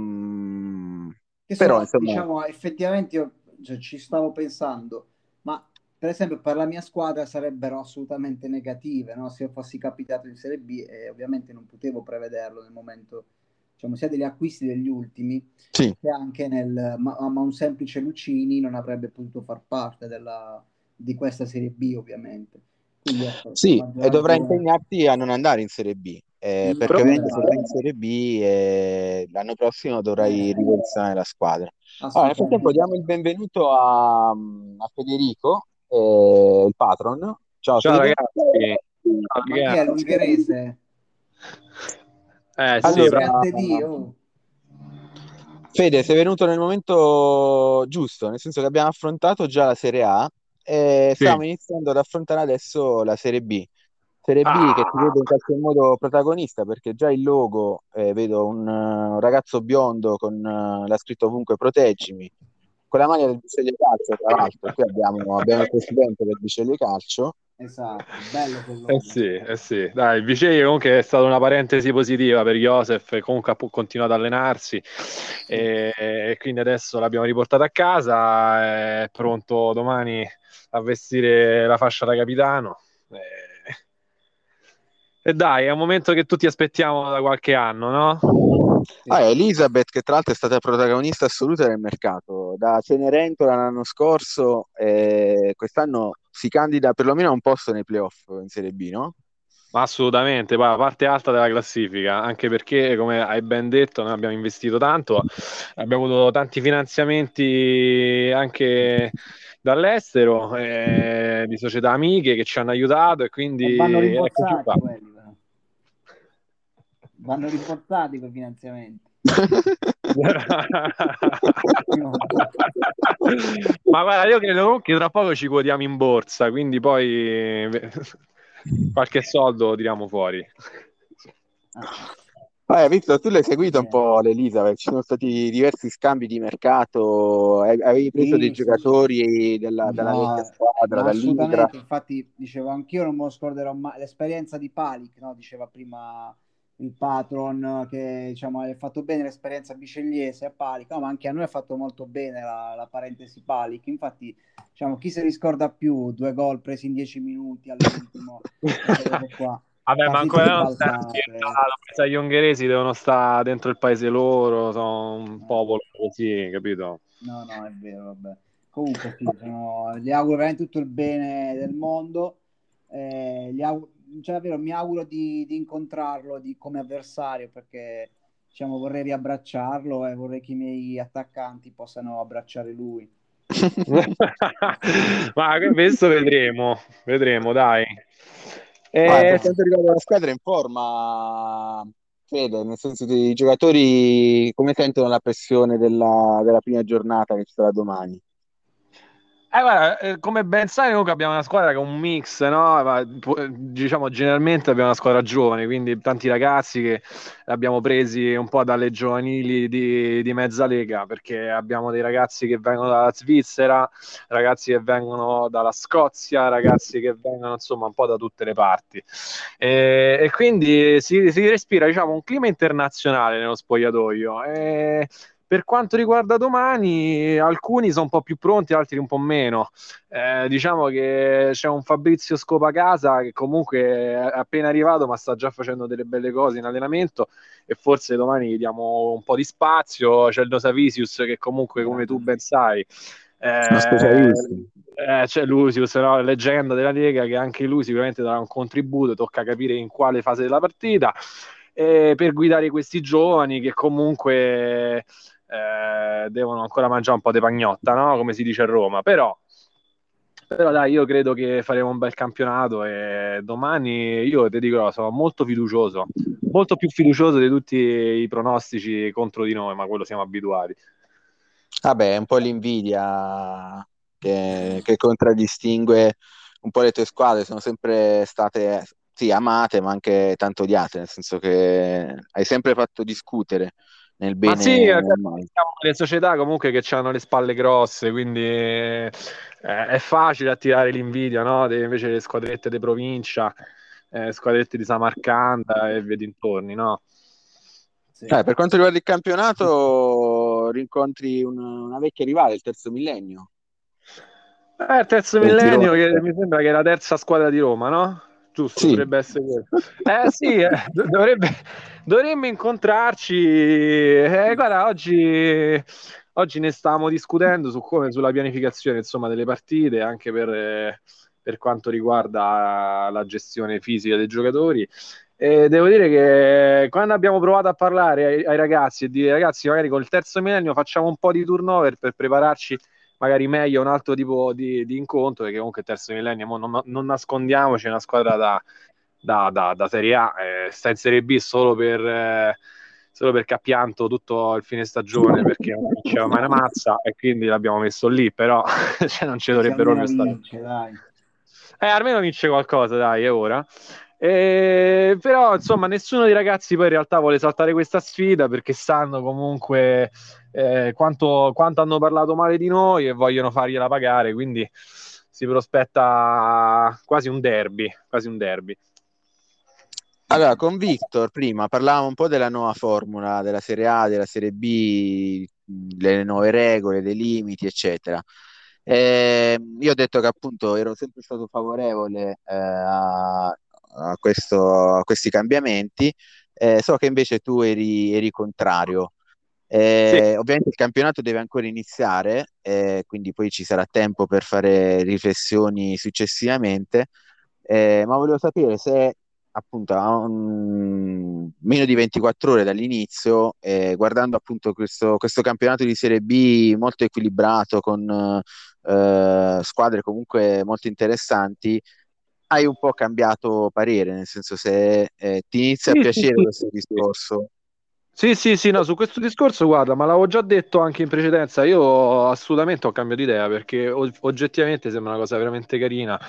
Che però sono, insomma, diciamo, effettivamente io cioè, ci stavo pensando, ma per esempio per la mia squadra sarebbero assolutamente negative, no? Se io fossi capitato in Serie B, e ovviamente non potevo prevederlo nel momento, diciamo, sia degli acquisti degli ultimi, sì, che anche nel, ma, ma un semplice Lucini non avrebbe potuto far parte della, di questa Serie B, ovviamente. Quindi ecco, sì, e dovrai ragione. impegnarti a non andare in Serie B, eh, Mm, perché ovviamente se vai in Serie B eh, l'anno prossimo dovrai rivoluzionare la squadra. Allora, nel frattempo diamo il benvenuto a, a Federico, eh, il patron. Ciao, Ciao ragazzi. Ciao, Ma chi è ragazzi. l'ungherese? Eh sì, Allora, Grande Dio. Fede, sei venuto nel momento giusto, nel senso che abbiamo affrontato già la Serie A e Sì. stiamo iniziando ad affrontare adesso la Serie B. Serie B Ah. che ti vede in qualche modo protagonista perché già il logo, eh, vedo un, eh, un ragazzo biondo con eh, l'ha scritto ovunque proteggimi, con la maglia del Bicelli Calcio, tra l'altro. Qui abbiamo, abbiamo il presidente del Bicelli Calcio. Esatto, bello quel Eh sì, eh sì. Dai, il Vicevi comunque è stata una parentesi positiva per Joseph, comunque ha pu- continuato ad allenarsi e, e quindi adesso l'abbiamo riportato a casa, è pronto domani a vestire la fascia da capitano. E, e dai, è un momento che tutti aspettiamo da qualche anno, no? Ah, Elizabeth, che tra l'altro è stata protagonista assoluta del mercato, da Cenerentola l'anno scorso, e quest'anno si candida perlomeno a un posto nei playoff in Serie B, no? Ma assolutamente, poi la parte alta della classifica, anche perché, come hai ben detto, noi abbiamo investito tanto, abbiamo avuto tanti finanziamenti anche dall'estero, eh, di società amiche che ci hanno aiutato e quindi E vanno eccoci rimborsati quelli. Vanno rimborsati quei finanziamenti. No. Ma guarda, io credo comunque tra poco ci quotiamo in borsa, quindi poi eh, qualche soldo tiriamo fuori. Ah, Ah, Victor, tu l'hai seguito un po' l'Elizabeth, ci sono stati diversi scambi di mercato, hai- avevi preso Sì, dei sì, giocatori della, dalla No, vecchia squadra, dall'Intra. assolutamente, infatti dicevo anch'io non me lo scorderò mai l'esperienza di Palic, no? Diceva prima il patron che diciamo ha fatto bene l'esperienza bicelliese a Palic, no, ma anche a noi ha fatto molto bene la, la parentesi Palic, infatti diciamo chi se li scorda più, due gol presi in dieci minuti all'ultimo, qua. Vabbè, ma ancora non stiamo ribaltate. scherzando, gli ungheresi devono stare dentro il paese loro, sono un popolo così, capito? No, no, è vero, vabbè. Comunque sì, sono- gli auguro veramente tutto il bene del mondo. eh, gli auguro- cioè, davvero, mi auguro di, di incontrarlo di- come avversario perché diciamo, vorrei riabbracciarlo e vorrei che i miei attaccanti possano abbracciare lui. Ma questo vedremo, vedremo, dai. Ah, Eh, per quanto riguarda la squadra è in forma, Fede, nel senso che i giocatori come sentono la pressione della, della prima giornata che ci sarà domani? Eh, guarda, eh, come ben sai, comunque abbiamo una squadra che è un mix, no? Ma, pu- diciamo, generalmente abbiamo una squadra giovane, quindi tanti ragazzi che abbiamo presi un po' dalle giovanili di, di mezza lega, perché abbiamo dei ragazzi che vengono dalla Svizzera, ragazzi che vengono dalla Scozia, ragazzi che vengono, insomma, un po' da tutte le parti. E, e quindi si, si respira, diciamo, un clima internazionale nello spogliatoio. E per quanto riguarda domani, alcuni sono un po' più pronti, altri un po' meno. Eh, diciamo che c'è un Fabrizio Scopacasa che comunque è appena arrivato, ma sta già facendo delle belle cose in allenamento e forse domani gli diamo un po' di spazio. C'è il Dosavisius che comunque, come tu ben sai, Sono eh, eh, c'è Lucius, no? leggenda della Lega, che anche lui sicuramente darà un contributo, tocca capire in quale fase della partita, eh, per guidare questi giovani che comunque eh, devono ancora mangiare un po' di pagnotta, no? come si dice a Roma, però, però dai, io credo che faremo un bel campionato e domani io ti dico, sono molto fiducioso, molto più fiducioso di tutti i pronostici contro di noi, ma quello siamo abituati. Vabbè, è un po' l'invidia che, che contraddistingue un po' le tue squadre, sono sempre state sì, amate, ma anche tanto odiate, nel senso che hai sempre fatto discutere nel bene Ma sì, siamo le società comunque che hanno le spalle grosse, quindi eh, è facile attirare l'invidia, no? De, invece le squadrette di provincia, eh, squadrette di Samarcanda e via dintorni, no? Sì. Eh, per quanto riguarda il campionato, rincontri una, una vecchia rivale, il terzo millennio. Eh, il terzo millennio, che mi sembra che è la terza squadra di Roma, no? Giusto, sì. dovrebbe essere questo. Eh sì, eh, dovrebbe, dovremmo incontrarci. Eh, guarda, oggi, oggi ne stavamo discutendo su come, sulla pianificazione insomma, delle partite, anche per, per quanto riguarda la gestione fisica dei giocatori. E devo dire che quando abbiamo provato a parlare ai, ai ragazzi e dire ragazzi, magari col terzo millennio facciamo un po' di turnover per prepararci magari meglio un altro tipo di, di incontro, perché comunque il terzo millennio non, non, nascondiamoci, è una squadra da, da, da, da Serie A, eh, sta in Serie B solo per, eh, solo perché ha pianto tutto il fine stagione perché non vinceva mai una mazza e quindi l'abbiamo messo lì, però cioè, non ci dovrebbe proprio stare. Eh, almeno vince qualcosa, dai, è ora. Eh, però insomma nessuno dei ragazzi poi in realtà vuole saltare questa sfida perché sanno comunque eh, quanto, quanto, hanno parlato male di noi e vogliono fargliela pagare quindi si prospetta quasi un derby quasi un derby allora con Victor prima parlavamo un po' della nuova formula della Serie A della Serie B delle nuove regole dei limiti eccetera eh, io ho detto che appunto ero sempre stato favorevole eh, a, a, questo, a questi cambiamenti. Eh, so che invece tu eri, eri contrario. Eh, sì. Ovviamente il campionato deve ancora iniziare, eh, quindi poi ci sarà tempo per fare riflessioni successivamente, eh, ma volevo sapere se appunto a un... meno di 24 ore dall'inizio, eh, guardando appunto questo, questo, campionato di Serie B molto equilibrato, con eh, squadre comunque molto interessanti, hai un po' cambiato parere, nel senso se eh, ti inizia sì, a piacere sì, questo discorso. Sì, sì, sì, no, su questo discorso, guarda, ma l'avevo già detto anche in precedenza, io assolutamente ho cambiato idea perché oggettivamente sembra una cosa veramente carina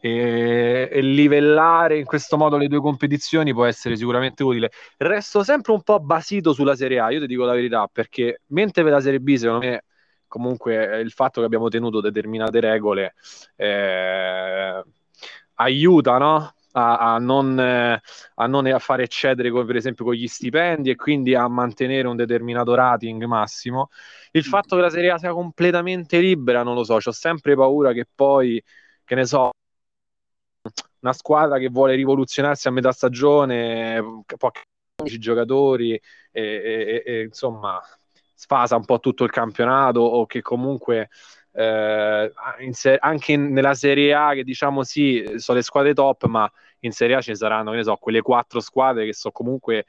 e, e livellare in questo modo le due competizioni può essere sicuramente utile. Resto sempre un po' basito sulla Serie A, io ti dico la verità, perché mentre per la Serie B, secondo me, comunque il fatto che abbiamo tenuto determinate regole... Eh, aiuta no? A, a, non, a, non, a fare eccedere come per esempio con gli stipendi e quindi a mantenere un determinato rating massimo. Il mm. fatto che la Serie A sia completamente libera, non lo so, ho sempre paura che poi, che ne so, una squadra che vuole rivoluzionarsi a metà stagione, pochi giocatori e, e, e, insomma sfasa un po' tutto il campionato o che comunque eh, se- anche in- nella Serie A che diciamo sì, sono le squadre top, ma in Serie A ci saranno, che ne so, quelle quattro squadre che sono comunque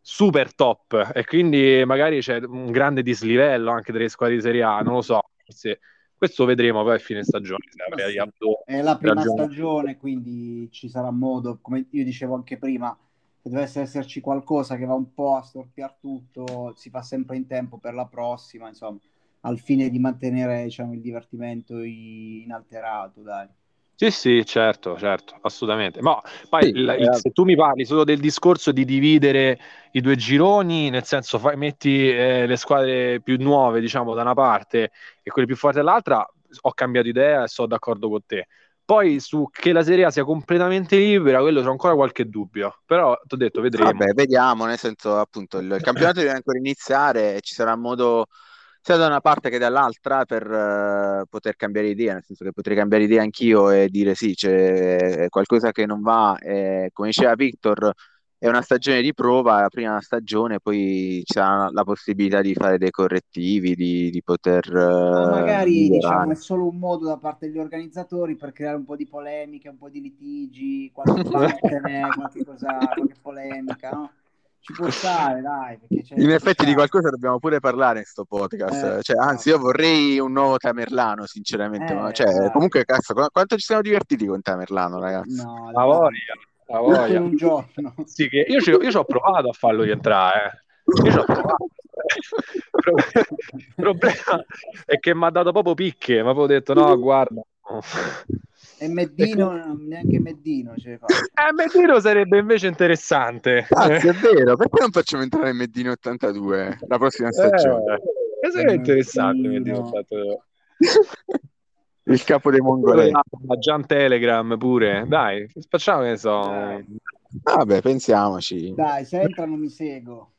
super top e quindi magari c'è un grande dislivello anche delle squadre di Serie A, non lo so, forse questo vedremo poi a fine stagione. Sì. È la prima ragione. stagione, quindi ci sarà modo, come io dicevo anche prima, se dovesse esserci qualcosa che va un po' a storpiare tutto, si fa sempre in tempo per la prossima, insomma al fine di mantenere diciamo, il divertimento inalterato. Dai. Sì, sì, certo, certo, assolutamente. Ma poi sì, il, il, se tu mi parli solo del discorso di dividere i due gironi, nel senso fai, metti eh, le squadre più nuove, diciamo, da una parte e quelle più forti dall'altra, ho cambiato idea e sono d'accordo con te. Poi su che la Serie A sia completamente libera, quello c'è ancora qualche dubbio. Però ti ho detto, vedremo. Vabbè, vediamo, nel senso, appunto, il, il campionato deve ancora iniziare e ci sarà modo sia da una parte che dall'altra per uh, poter cambiare idea, nel senso che potrei cambiare idea anch'io e dire sì, c'è qualcosa che non va. E, come diceva Victor, è una stagione di prova, la prima stagione, poi c'è la possibilità di fare dei correttivi, di, di poter... Uh, magari diciamo, è solo un modo da parte degli organizzatori per creare un po' di polemiche, un po' di litigi, qualche, qualche, cosa, qualche polemica, no? Ci può stare, dai. in effetti di qualcosa dobbiamo pure parlare in sto podcast. Eh, cioè, anzi, io vorrei un nuovo Tamerlano, sinceramente. Eh, ma, cioè, esatto. Comunque, cazzo, quanto ci siamo divertiti con Tamerlano, ragazzi? No, la voglia. La voglia. Un giorno. Sì, che io, ci, io ci ho provato a farlo rientrare. Eh. Io ci ho provato. il problema è che mi ha dato proprio picche, mi avevo detto no, guarda. E Meddino, neanche Meddino ce. Eh, Meddino sarebbe invece interessante. Cazzo, è vero, perché non facciamo entrare Meddino 82 la prossima stagione? Eh, sarebbe interessante Meddino 82. Il capo dei mongolesi. Ma Gian Telegram pure. Dai, facciamo che ne so. Dai. Vabbè, pensiamoci. Dai, se entrano mi seguo.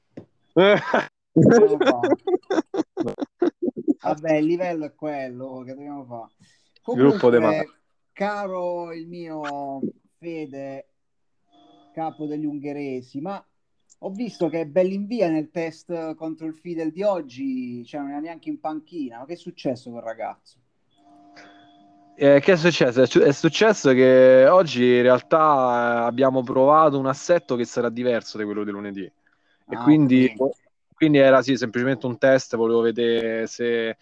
Vabbè, il livello è quello che dobbiamo fare. Gruppo de Comunque, caro il mio Fede, capo degli ungheresi, ma ho visto che Bellinvia nel test contro il Fidel di oggi, cioè non era neanche in panchina. Ma che è successo quel ragazzo? Eh, che è successo? È su- È successo che oggi in realtà eh, abbiamo provato un assetto che sarà diverso da quello di lunedì. E Ah, quindi, ok. quindi era sì, semplicemente un test, volevo vedere se,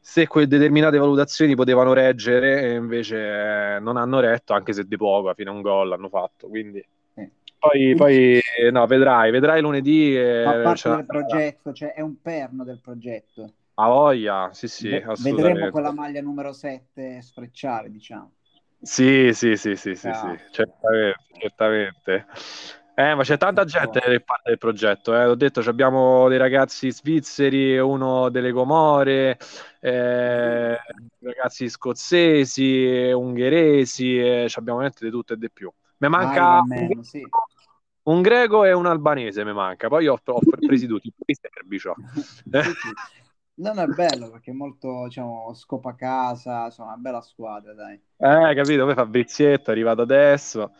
se quelle determinate valutazioni potevano reggere e invece eh, non hanno retto, anche se di poco, fino a un gol hanno fatto. Quindi Sì. poi, poi eh, no, vedrai, vedrai lunedì. eh, Fa parte c'è- del progetto, cioè è un perno del progetto. Ha voglia, sì, sì, Ve- vedremo quella maglia numero 7 sfrecciare, diciamo. Sì, sì, sì, sì, sì, Ah. sì, certamente, certamente. Eh, ma c'è tanta gente che parte del progetto, eh. Ho detto, abbiamo dei ragazzi svizzeri, uno delle Comore, eh, ragazzi scozzesi, ungheresi, eh, ci abbiamo veramente di tutto e di più. Mi manca Vai, almeno, sì. un greco e un albanese, mi manca. Poi ho, ho presi tutti, i serbi, sì. Non è bello perché è molto, diciamo, scopa casa, insomma, una bella squadra, dai. Eh, capito? Poi Fabrizietto è arrivato adesso.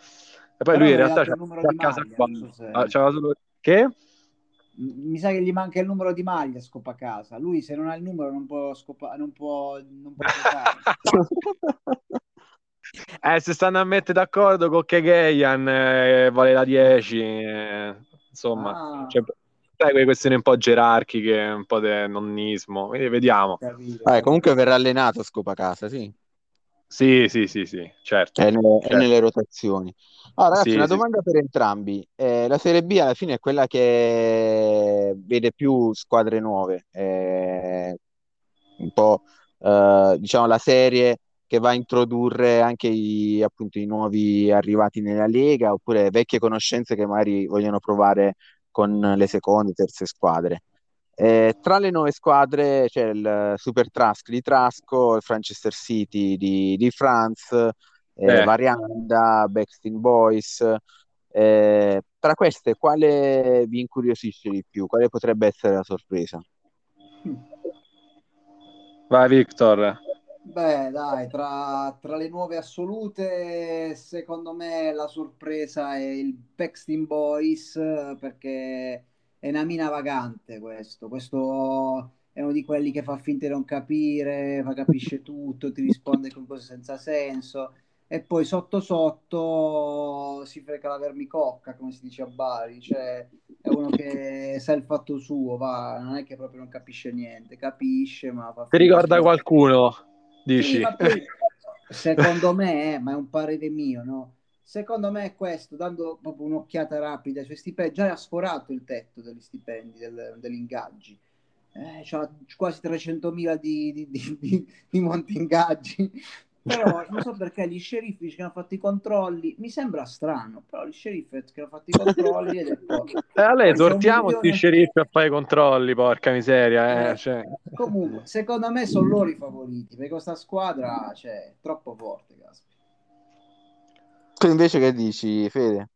E poi Però lui in realtà ha c'ha il numero c'ha di casa maglia, qua. so se- Ah, solo... Che? Mi sa che gli manca il numero di maglia a scopa casa. Lui se non ha il numero non può scopa- non può, non può giocare. Eh, se stanno a mettere d'accordo con Kegeyan, eh, vale la 10, eh, insomma, Ah, cioè, sai, quelle questioni un po' gerarchiche, un po' di nonnismo, quindi vediamo. Ah, comunque verrà allenato Scopa Casa, sì. Sì, sì, sì, sì, certo. È nelle, è Certo. nelle rotazioni. Allora, ragazzi, Sì, una sì. domanda per entrambi. Eh, la Serie B alla fine è quella che vede più squadre nuove, è un po' eh, diciamo la serie che va a introdurre anche i, appunto, i nuovi arrivati nella Lega oppure vecchie conoscenze che magari vogliono provare con le seconde, terze squadre. Eh, tra le nuove squadre c'è il Super Trask di Trasco, il Manchester City di, di Franz, eh. Varianda, Backstreet Boys. Eh, tra queste, quale vi incuriosisce di più? Quale potrebbe essere la sorpresa? Vai, Victor. Beh, dai, tra, tra le nuove assolute, secondo me la sorpresa è il Backstreet Boys perché è una mina vagante questo. Questo è uno di quelli che fa finta di non capire, fa capisce tutto, ti risponde con cose senza senso e poi sotto sotto si freca la vermicocca, come si dice a Bari, cioè è uno che sa il fatto suo, va, non è che proprio non capisce niente, capisce, ma Ti ricorda qualcuno? sì, Dici? ma poi, secondo me, ma è un parere mio, no? Secondo me è questo, dando proprio un'occhiata rapida ai suoi stipendi, già ha sforato il tetto degli stipendi, del- degli ingaggi. Eh, c'ha quasi 300.000 di, di, di, di, di monti ingaggi. Però non so perché gli sceriffi che hanno fatto i controlli, mi sembra strano, però gli sceriffi che hanno fatto i controlli e detto, Eh, a lei tortiamo milione- sti sceriffi a fare i controlli, porca miseria. Eh, Eh, cioè. Comunque, secondo me sono loro i favoriti, perché questa squadra cioè, è troppo forte. Tu invece che dici, Fede?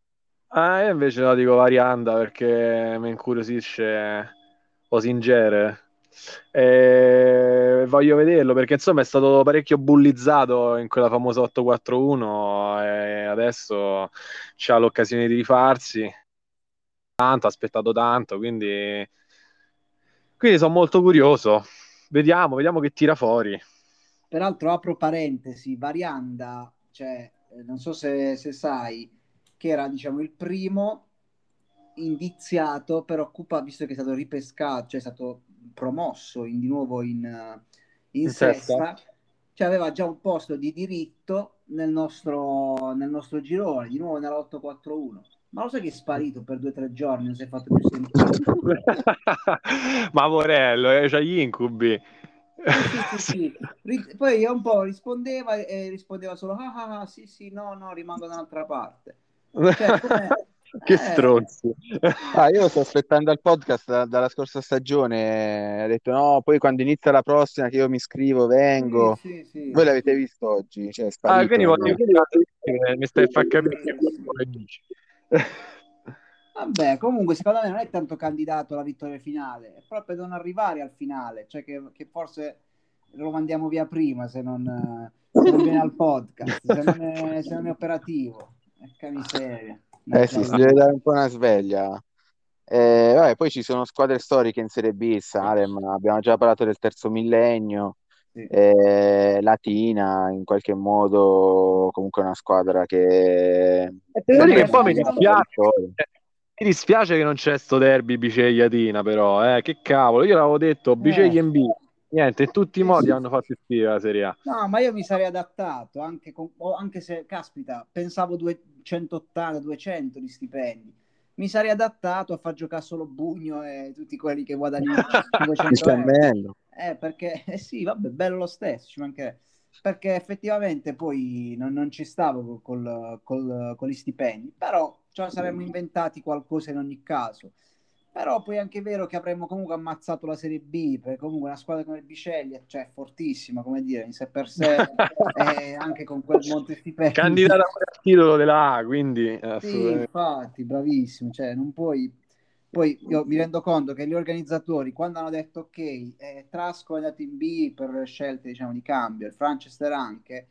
Ah, io invece la dico Varianda perché mi incuriosisce Osingere. E voglio vederlo perché insomma è stato parecchio bullizzato in quella famosa 8-4-1 e adesso c'ha l'occasione di rifarsi. Tanto, ha aspettato tanto, quindi, quindi sono molto curioso. Vediamo, vediamo che tira fuori. Peraltro, apro parentesi, Varianda, cioè, non so se, se sai, che era, diciamo, il primo indiziato per occupare, visto che è stato ripescato, cioè è stato promosso in- di nuovo in, eh, in In sesta, cioè aveva già un posto di diritto nel nostro, nel nostro girone, di nuovo nella 841. Ma lo sai che è sparito per due o tre giorni, non si è fatto più sentire. Ma Morello, eh, c'ha gli incubi. Sì, sì, sì. Poi io un po' rispondeva e rispondeva solo ah, ah, ah sì sì no no rimango da un'altra parte. Cioè, che eh. stronzi. Ah, io sto aspettando il podcast da, dalla scorsa stagione. Ha detto no, poi quando inizia la prossima che io mi iscrivo, vengo. Sì, sì, sì. Voi l'avete visto oggi? Cioè, ah, quindi voglio mi stai a capire che dici. Vabbè, comunque secondo me non è tanto candidato alla vittoria finale, è proprio non arrivare al finale, cioè che, che forse lo mandiamo via prima se non, se non viene al podcast, se non è, se non è operativo. Che miseria. Eh sì, si deve dare un po' una sveglia. Eh, vabbè, poi ci sono squadre storiche in Serie B, Salem, abbiamo già parlato del terzo millennio, sì. eh, Latina in qualche modo comunque una squadra che... Eh, che poi mi dispiace, mi dispiace che non c'è sto derby Biceglia-Tina però, eh, che cavolo, io l'avevo detto Biceglia in B, niente, in tutti i modi hanno fatto il la Serie A. No, ma io mi sarei adattato, anche, con, anche se, caspita, pensavo 280-200 di stipendi. Mi sarei adattato a far giocare solo Bugno e tutti quelli che guadagnano 500 euro. Eh, perché, eh sì, vabbè, bello lo stesso, ci mancherebbe. Perché effettivamente poi non, non ci stavo col, col, con gli stipendi, però ci saremmo inventati qualcosa in ogni caso. Però poi è anche vero che avremmo comunque ammazzato la Serie B, perché comunque una squadra come il Biceglie, cioè è fortissima, come dire, in sé per sé, e anche con quel monte stipendi. Candidata al titolo della A, quindi... Sì, infatti, bravissimo, cioè non puoi... Poi io mi rendo conto che gli organizzatori, quando hanno detto ok, eh, Trasco è andato in B per scelte diciamo, di cambio, il Franchester anche,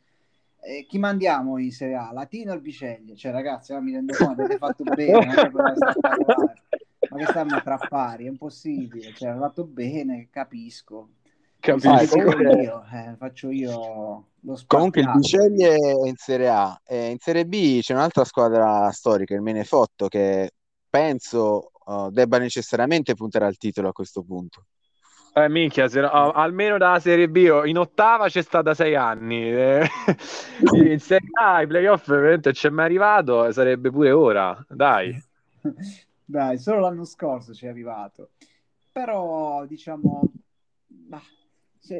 eh, chi mandiamo in Serie A? Latino o il Biceglie? Cioè ragazzi, mi rendo conto, avete fatto bene, ma che stanno tra pari, è impossibile, cioè, hanno fatto bene, capisco. Capisco. Io, eh, faccio io lo Comunque il Biceglie è in Serie A e in Serie B c'è un'altra squadra storica, il Menefotto, che penso uh, debba necessariamente puntare al titolo a questo punto. Eh, minchia, se, uh, almeno dalla Serie B oh, in ottava c'è stata sei anni. Eh, in Serie A i playoff veramente c'è mai arrivato, sarebbe pure ora. Dai. Dai, solo l'anno scorso ci è arrivato. Però, diciamo, bah,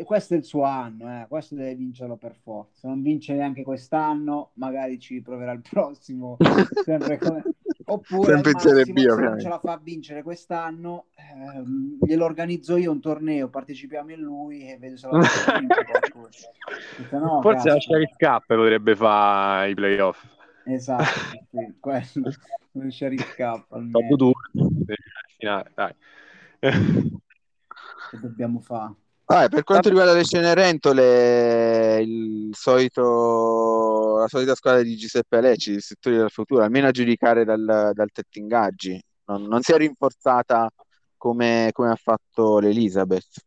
questo è il suo anno, eh. questo deve vincerlo per forza. Se non vince neanche quest'anno, magari ci proverà il prossimo. sempre come... Oppure sempre massimo, se non ce la fa vincere quest'anno, ehm, glielo organizzo io un torneo, partecipiamo in lui e vedo se la fa vincere. no, Forse la Sheriff Cup potrebbe fare i playoff. Esatto, sì, quello, un Sheriff Cup almeno. Dopo finale, dai. Che dobbiamo fare? Ah, per quanto riguarda le Cenerentole, il solito, la solita squadra di Giuseppe Lecci, il settore del futuro, almeno a giudicare dal, dal Tettingaggi, non, non si è rinforzata come, come ha fatto l'Elizabeth.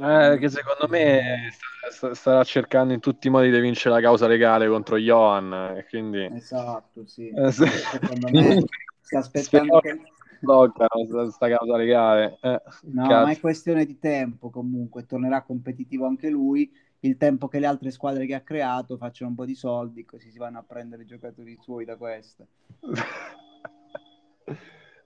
Eh, che secondo me st- starà cercando in tutti i modi di vincere la causa legale contro Johan. Quindi... Esatto, sì. Eh, sì. Secondo me sta aspettando che bloccano questa causa legale. Eh, no, cazzo. ma è questione di tempo comunque, tornerà competitivo anche lui. Il tempo che le altre squadre che ha creato facciano un po' di soldi, così si vanno a prendere i giocatori suoi da queste.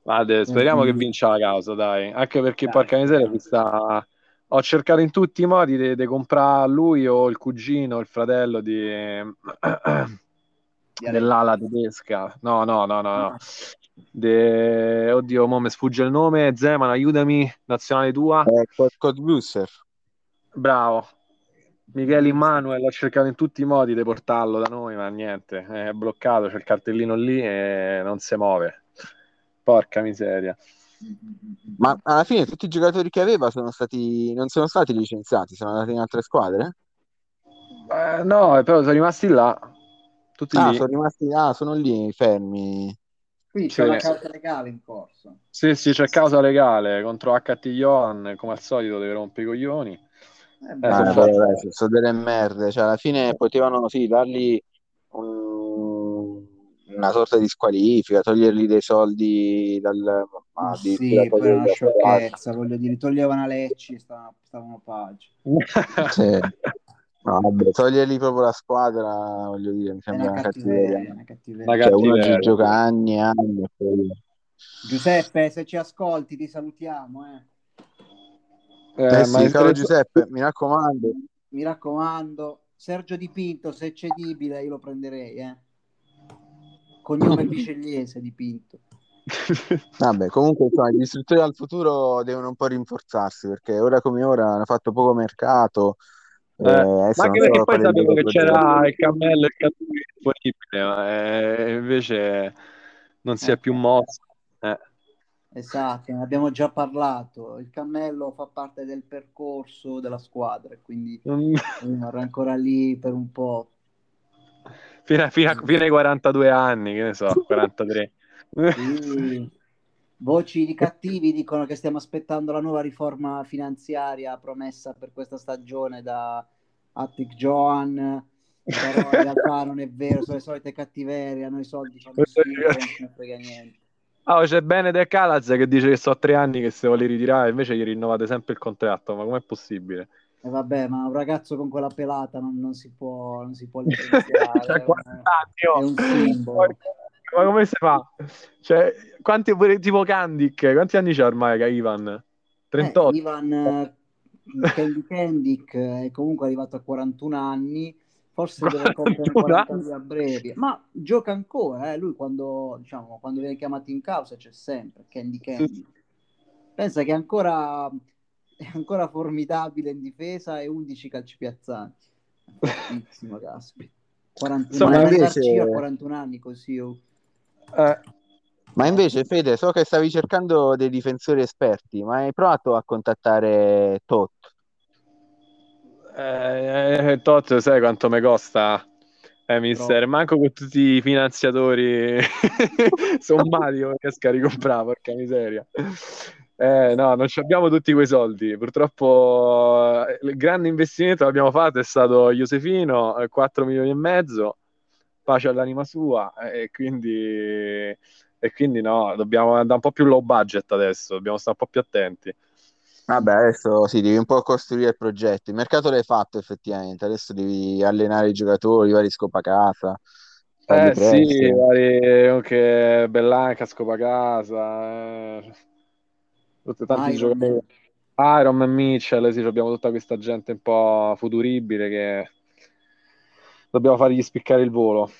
Vade, speriamo mm-hmm. che vinca la causa, dai. Anche perché, dai, porca miseria, questa... ho cercato in tutti i modi di comprare lui o il cugino, il fratello di... dell'ala tedesca. No, no, no, no. no. De... Oddio, mo mi sfugge il nome. Zeman, aiutami, nazionale tua. Eh, Scott Blusser. Bravo. Michele Immanuel ha cercato in tutti i modi di portarlo da noi, ma niente, è bloccato, c'è il cartellino lì e non si muove. Porca miseria. Ma alla fine tutti i giocatori che aveva sono stati, non sono stati licenziati, sono andati in altre squadre? Eh, no, però sono rimasti là. Tutti ah, lì. sono rimasti ah, sono lì fermi. Quindi c'è sì. una causa legale in corso. Sì, sì, c'è causa legale contro HT Johan, come al solito deve rompere i coglioni. Eh, eh, ah, sono, beh, sono delle merde, cioè alla fine potevano sì, dargli un, una sorta di squalifica, togliergli dei soldi dal... Ma sì, poi è una sciocchezza, voglio dire, toglievano a Lecci, stavano, stavano paggi. sì. No, vabbè, togliergli proprio la squadra, voglio dire, mi sembra una, cattiveria. Una cattiveria. Cioè, uno ci gioca anni e anni. E poi... Giuseppe, se ci ascolti ti salutiamo. Eh. Eh, Eh, ma sì, caro. Giuseppe, mi raccomando. Mi raccomando, Sergio Di Pinto, se è cedibile, io lo prenderei, eh. Cognome biscegliese Di Pinto. Vabbè, comunque insomma, gli istruttori al futuro devono un po' rinforzarsi perché ora come ora hanno fatto poco mercato. Eh, eh, ma anche perché poi sapevo che c'era il cammello e il cattivo disponibile, ma eh, invece non si è Eh. più mosso. Eh. Esatto, ne abbiamo già parlato. Il cammello fa parte del percorso della squadra, quindi Mm. rimarrà ancora lì per un po'. Fino, a- fino a- fino ai 42 anni, che ne so, 43. Sì. Voci di cattivi dicono che stiamo aspettando la nuova riforma finanziaria promessa per questa stagione da Attic Joan, però in realtà non è vero, sono le solite cattiverie, hanno i soldi, fanno non frega niente. Ah, c'è Benedek Calaz che dice che so tre anni che se vuole ritirare, invece gli rinnovate sempre il contratto, ma com'è possibile? E vabbè, ma un ragazzo con quella pelata non, non si può, non si può licenziare. C'ha 40 è anni, oh. un simbolo. Ma come si fa? Cioè, quanti pure tipo Kandik, quanti anni c'ha ormai Ivan? 38. Eh, Ivan eh, Candy Candic è comunque arrivato a 41 anni, forse deve compiere 41 42 a breve, ma gioca ancora, eh. lui quando, diciamo, quando viene chiamato in causa c'è sempre Candy Candy. Pensa che è ancora, è ancora formidabile in difesa e 11 calci piazzanti. Fortissimo, caspita. 41 Insomma, anni, invece- arrivarci a 41 anni così. oh. Eh, Ma invece, Fede, so che stavi cercando dei difensori esperti, ma hai provato a contattare Tot? eh, eh, Tot, sai quanto mi costa? Eh, mister, Troppo. manco con tutti i finanziatori sommati non riesco a ricomprare, porca miseria. Eh, no, non ci abbiamo tutti quei soldi. Purtroppo eh, il grande investimento che abbiamo fatto è stato Josefino, eh, 4 milioni e mezzo, pace all'anima sua, eh, e quindi, e quindi no, dobbiamo andare un po' più low budget adesso, dobbiamo stare un po' più attenti. Vabbè, adesso sì, devi un po' costruire il progetto. Il mercato l'hai fatto effettivamente, adesso devi allenare i giocatori, vari scopacasa, Eh sì, vari, anche Bellanca, Scopacasa, eh, tutti tanti Iron giocatori. Man. Iron Man Mitchell, sì, abbiamo tutta questa gente un po' futuribile che dobbiamo fargli spiccare il volo.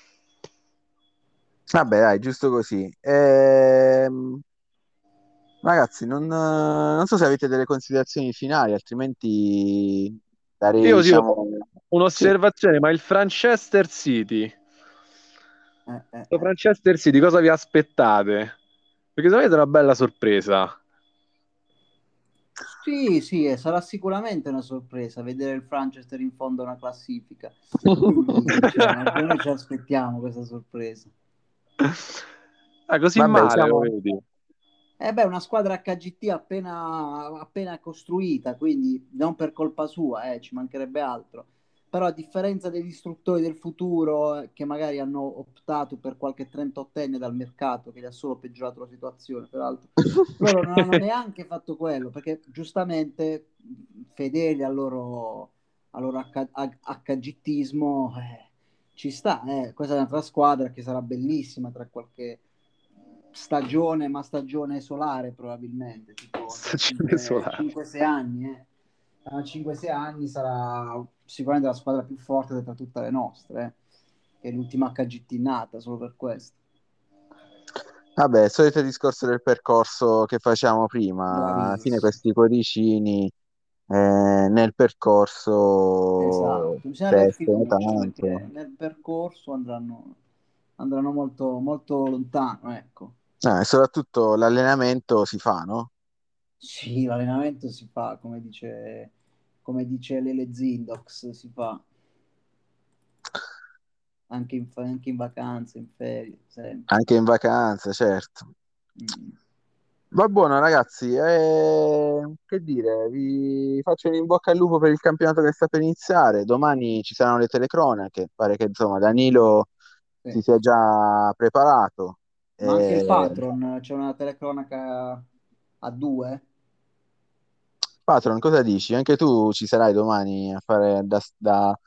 Vabbè, dai, giusto così. Ehm, Ragazzi, non, non so se avete delle considerazioni finali, altrimenti darei, Io sì, diciamo, un'osservazione, ma il Franchester City, Eh, eh, questo eh. Franchester City, cosa vi aspettate? Perché se avete una bella sorpresa. Sì, sì, eh, sarà sicuramente una sorpresa vedere il Franchester in fondo a una classifica. Quindi, cioè, anche noi ci aspettiamo questa sorpresa. Ah, così Vabbè, male, lo vedi? Eh beh, una squadra HGT appena, appena costruita, quindi non per colpa sua, eh, ci mancherebbe altro. Però a differenza degli istruttori del futuro eh, che magari hanno optato per qualche 38enne dal mercato che gli ha solo peggiorato la situazione, peraltro, loro non hanno neanche fatto quello perché giustamente fedeli al loro, al loro H- H- HGTismo eh, ci sta, eh. Questa è un'altra squadra che sarà bellissima tra qualche stagione, ma stagione solare probabilmente, tipo Stagione solare. 5-6 anni, eh. Tra 5-6 anni sarà sicuramente la squadra più forte tra tutte le nostre, eh, che è l'ultima HGT nata solo per questo. vabbè, il solito discorso del percorso che facciamo prima, alla fine questi cuoricini eh, nel percorso Esatto, bisogna fiducia tanto. nel percorso andranno, andranno molto, molto lontano, ecco. Ah, e soprattutto l'allenamento si fa, no? Sì, l'allenamento si fa, come dice, come dice Lele Zindox, si fa anche in, anche in vacanza, in ferie, sempre. Anche in vacanza, certo. Mm. Va buono, ragazzi. eh, che dire, vi faccio in bocca al lupo per il campionato che sta per iniziare. Domani ci saranno le telecronache. Pare che insomma Danilo Sì. si sia già preparato. Ma anche il Eh, patron, c'è una telecronaca a due? Patron, cosa dici? Anche tu ci sarai domani a fare da, da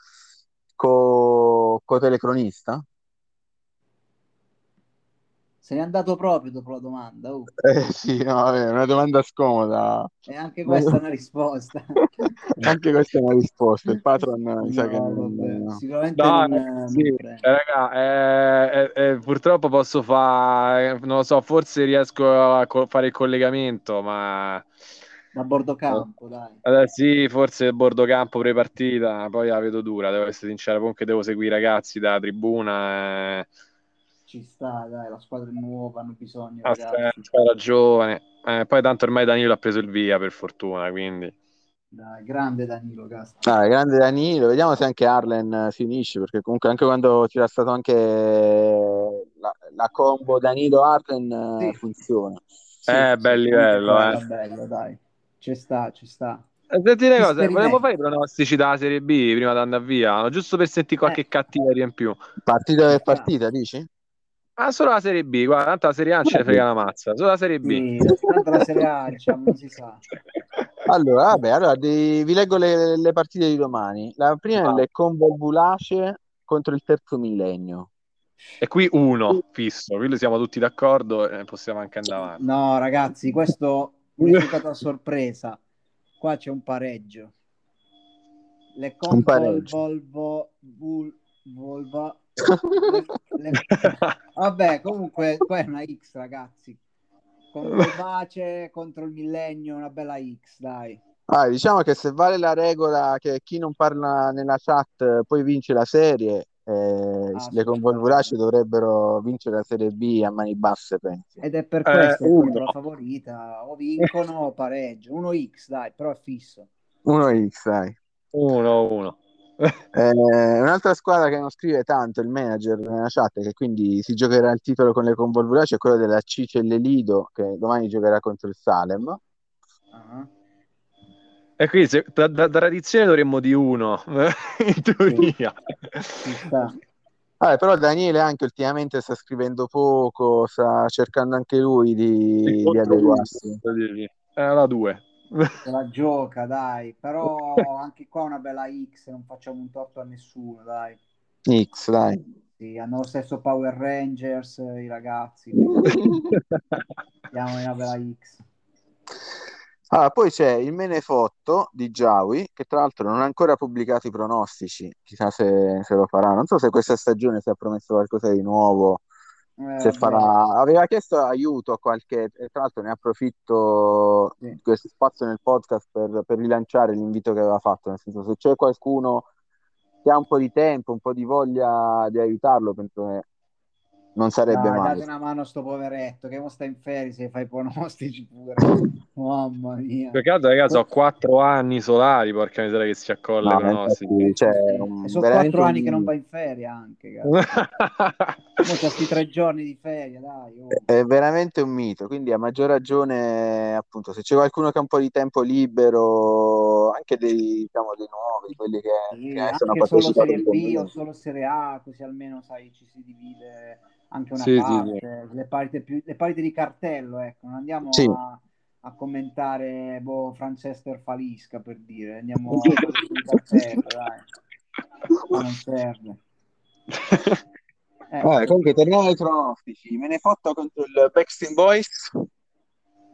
co, co-telecronista? Se n'è andato proprio dopo la domanda. oh. Eh sì, no, è una domanda scomoda. E anche questa è una risposta. Anche questa è una risposta. Il patron mi sa No, che non... Sicuramente No, non, non sì, prende. eh, raga, eh, eh, eh, purtroppo posso fare, non lo so, forse riesco a co- fare il collegamento, ma Da bordo campo, dai. eh, sì, forse il bordo campo pre-partita, poi la vedo dura, devo essere sincero, comunque devo seguire i ragazzi da tribuna, eh, Ci sta, dai, la squadra è nuova, hanno bisogno, aspetta, ragazzi. squadra giovane, Eh, poi tanto ormai Danilo ha preso il via, per fortuna, quindi... Dai, grande Danilo Castro. Ah, grande Danilo, vediamo se anche Arlen si unisce, perché comunque anche quando c'era stato anche la, la combo Danilo-Arlen Sì. eh, funziona. Sì, Eh, sì, bel livello, eh. bello, dai. Ci sta, ci sta. Eh, Senti una cosa, volevo fare i pronostici della Serie B prima di andare via, no? giusto per sentire qualche Eh. cattiveria in più. Partita per partita, dici? Ah, solo la Serie B, guarda, tanto la Serie A ce ne frega la mazza, solo la Serie B. Sì, tanto la Serie A, diciamo, non si sa. Allora, vabbè, allora di- vi leggo le, le partite di domani. La prima è Ah. le Convolvulace contro il terzo millennio. E qui uno fisso, qui siamo tutti d'accordo e possiamo anche andare avanti. No, ragazzi, questo mi è giocato a sorpresa. Qua c'è un pareggio. Le pareggio. Volvo, Vul, Volva. le- le- Vabbè, comunque, qua è una X, ragazzi. Con Volvace contro il millennio, una bella X, dai. Ah, diciamo che se vale la regola che chi non parla nella chat eh, poi vince la serie, eh, Ah, le sì. Convolvulace dovrebbero vincere la Serie B a mani basse, penso. Ed è per Eh, questo che uno. la favorita. O vincono o pareggio. Uno X, dai, però è fisso. 1x, dai. Uno, uno. Eh, un'altra squadra che non scrive tanto, il manager nella chat, che quindi si giocherà il titolo con le Convolvulace, è quello della Cicelle Lido, che domani giocherà contro il Salem. Ah. E qui se- da, da- da tradizione dovremmo di uno, in teoria. Vabbè, però Daniele anche ultimamente sta scrivendo poco, sta cercando anche lui di, di adeguarsi. Eh, la 2. Se la gioca, dai. Però anche qua una bella X, non facciamo un torto a nessuno, dai. X, dai. Sì, hanno lo stesso Power Rangers, i ragazzi. Diamo una bella X. Ah, poi c'è il Menefotto di Giawi, che tra l'altro non ha ancora pubblicato i pronostici, chissà se, se lo farà. Non so se questa stagione si è promesso qualcosa di nuovo, Eh, farà... Aveva chiesto aiuto a qualche... e tra l'altro ne approfitto Sì. di questo spazio nel podcast per, per rilanciare l'invito che aveva fatto, nel senso se c'è qualcuno che ha un po' di tempo, un po' di voglia di aiutarlo, penso che non sarebbe Dai, male. date una mano a sto poveretto che mo sta in ferie se fai i pronostici pure. Mamma mia. Per caso, ragazzi, ho 4 anni solari, porca miseria che si accolla No, infatti, cioè, un- E sono quattro anni un- che non va in ferie anche. cazzo. Mo c'ha sti tre giorni di ferie, dai. oh. È veramente un mito, quindi a maggior ragione, appunto, se c'è qualcuno che ha un po' di tempo libero, anche dei, diciamo, dei nuovi, quelli che, Sì, che hanno anche solo Serie B o solo Serie A, così almeno sai, ci si divide anche una Sì, sì, parte, Le, partite più, le partite di cartello, ecco, non andiamo Sì. a, a commentare boh, Francesco Falisca per dire, andiamo a dai, ma non serve. Eh, Eh, comunque, torniamo ai pronostici. Me ne fotto contro il Backstreet Boys.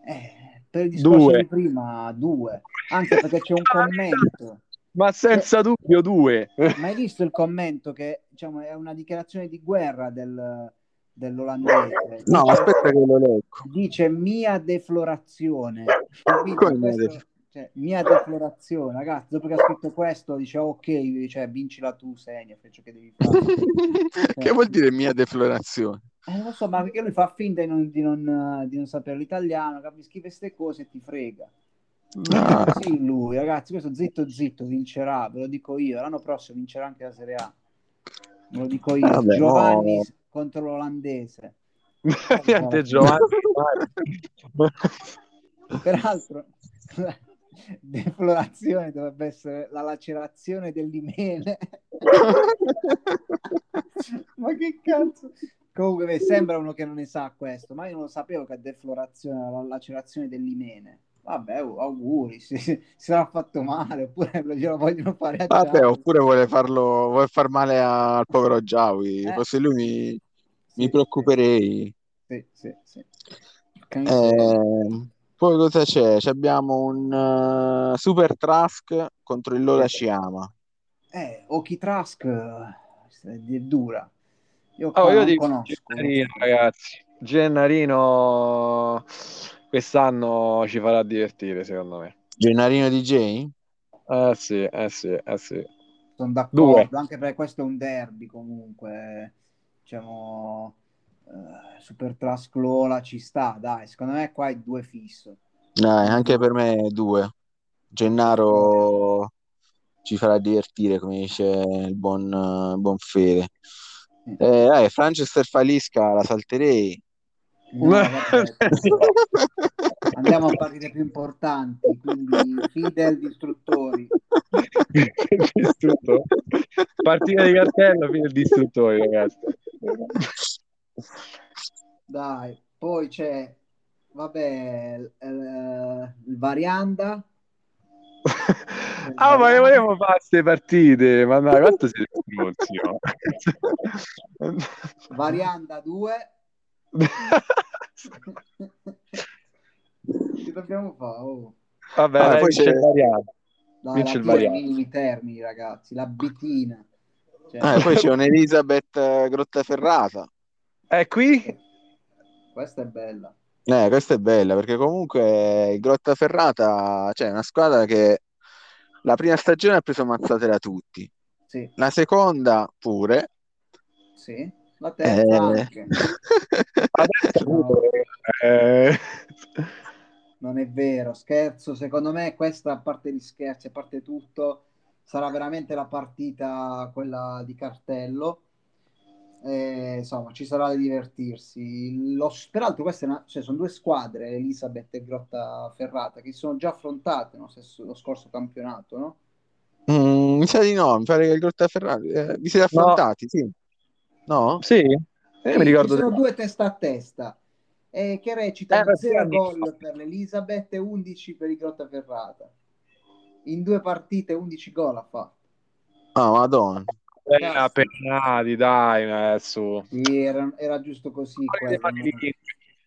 eh, per il discorso Due. di prima, due, anche perché c'è un commento. Ma senza dubbio due. Ma hai visto il commento che diciamo, è una dichiarazione di guerra del, dell'olandese? No, Dice- aspetta che lo leggo. dice mia deflorazione. Questo- cioè, mia deflorazione, ragazzi. Dopo che ha scritto questo, dice ok, cioè, vincila tu, Segna, che devi fare. che vuol dire mia deflorazione? Eh, non lo so, ma perché lui fa finta di non, di non, di non sapere l'italiano, capi? scrive queste cose e ti frega. Ah. Sì, lui, ragazzi, questo zitto zitto vincerà, ve lo dico io. L'anno prossimo vincerà anche la Serie A. Ve lo dico io. Vabbè, Giovanni no. Contro l'olandese. Niente, Giovanni. Peraltro, la deflorazione dovrebbe essere la lacerazione dell'imene. ma che cazzo? Comunque beh, sembra uno che non ne sa questo, ma io non lo sapevo che deflorazione era la lacerazione dell'imene. Vabbè, auguri, se, se sarà fatto male oppure lo, glielo vogliono fare a Vabbè, oppure vuole farlo, vuole far male al povero Giawi. Eh. Fosse lui mi, mi preoccuperei. Sì, Sì, sì. Eh, poi cosa c'è? Abbiamo un uh, Super Trask contro il Lola Ciama. Eh, Oki Trask è dura. Io, oh, io dico conosco. Gennarino, ragazzi. Gennarino quest'anno ci farà divertire, secondo me. Gennarino DJ? Eh sì, eh sì, eh sì. Sono d'accordo, Due. anche perché questo è un derby comunque. Diciamo, uh, Super Trasclola ci sta, dai. Secondo me qua è due fisso. Dai, anche per me è due. Gennaro ci farà divertire, come dice il buon, uh, buon Fede. Eh, dai, Franchester Falisca la salterei. No, Andiamo a partite più importanti, quindi Fidel distruttori. Distruttori. Partita di cartello, Fidel distruttori, ragazzi. Dai, poi c'è, vabbè, eh, il Varianda. ah, ma ne volevo fare queste partite, ma dai, quanto siete stronzi, Varianda 2 che dobbiamo fare? Oh. Vabbè, ah, poi c'è il variato. Dai, vince il variato. minimi termini, ragazzi. La bitina. Cioè... Eh, poi c'è un'Elisabeth eh, Grottaferrata. È qui? Questa è bella. Eh, questa è bella perché comunque Grottaferrata, cioè una squadra che la prima stagione ha preso mazzate da tutti. Sì. La seconda pure. Sì la terza eh... anche. no. eh... Non è vero, scherzo. Secondo me questa, a parte gli scherzi, a parte tutto, sarà veramente la partita quella di cartello. Eh, insomma, ci sarà da divertirsi. Lo, peraltro, queste una, cioè, sono due squadre, Elisabeth e Grotta Ferrata, che si sono già affrontate no? lo scorso campionato, no? Mm, mi sa di no, mi pare che il Grotta Ferrata eh, vi siete affrontati, no. sì. No? Sì, sì mi ricordo. Ci sono due testa a testa eh, che recitano eh, 0 gol per l'Elisabeth e 11 per il Grottaferrata. In due partite 11 gol ha fatto. Ah, oh, madonna. Eh, pennati, dai, adesso. Sì, era, era giusto così.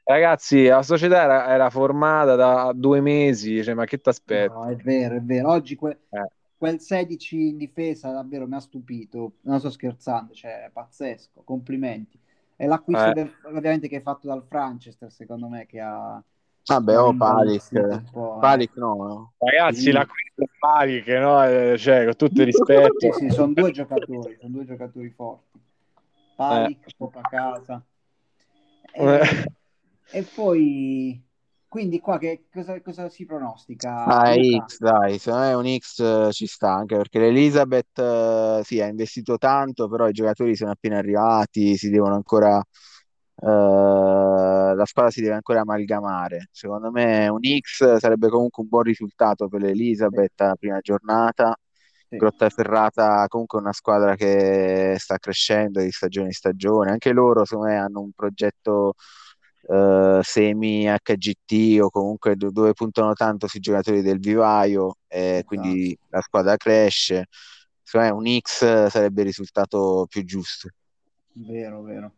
Ragazzi, la società era, era, formata da due mesi, cioè, ma che ti aspetti? No, è vero, è vero. Oggi que- eh quel 16 in difesa davvero mi ha stupito. Non sto scherzando, cioè è pazzesco. Complimenti. È l'acquisto eh. del, ovviamente che è fatto dal Franchester, secondo me, che ha. Vabbè, oh, Palic. Eh. Palic no, no. Ragazzi, sì. l'acquisto del Palic, no? Eh, cioè, con tutto il rispetto. sì, sì, sono due giocatori, sono due giocatori forti. Palic, eh. Coppa Casa. E, e poi quindi qua che cosa, cosa si pronostica? Ah, X, dai, secondo me un X uh, ci sta, anche perché l'Elizabeth uh, sì, ha investito tanto, però i giocatori sono appena arrivati, si devono ancora, uh, la squadra si deve ancora amalgamare. Secondo me un X sarebbe comunque un buon risultato per l'Elizabeth sì. la prima giornata. Sì. Grottaferrata comunque una squadra che sta crescendo di stagione in stagione, anche loro secondo me hanno un progetto uh, semi HGT o comunque do- dove puntano tanto sui giocatori del vivaio e esatto. quindi la squadra cresce. Secondo me un X sarebbe il risultato più giusto. Vero, vero.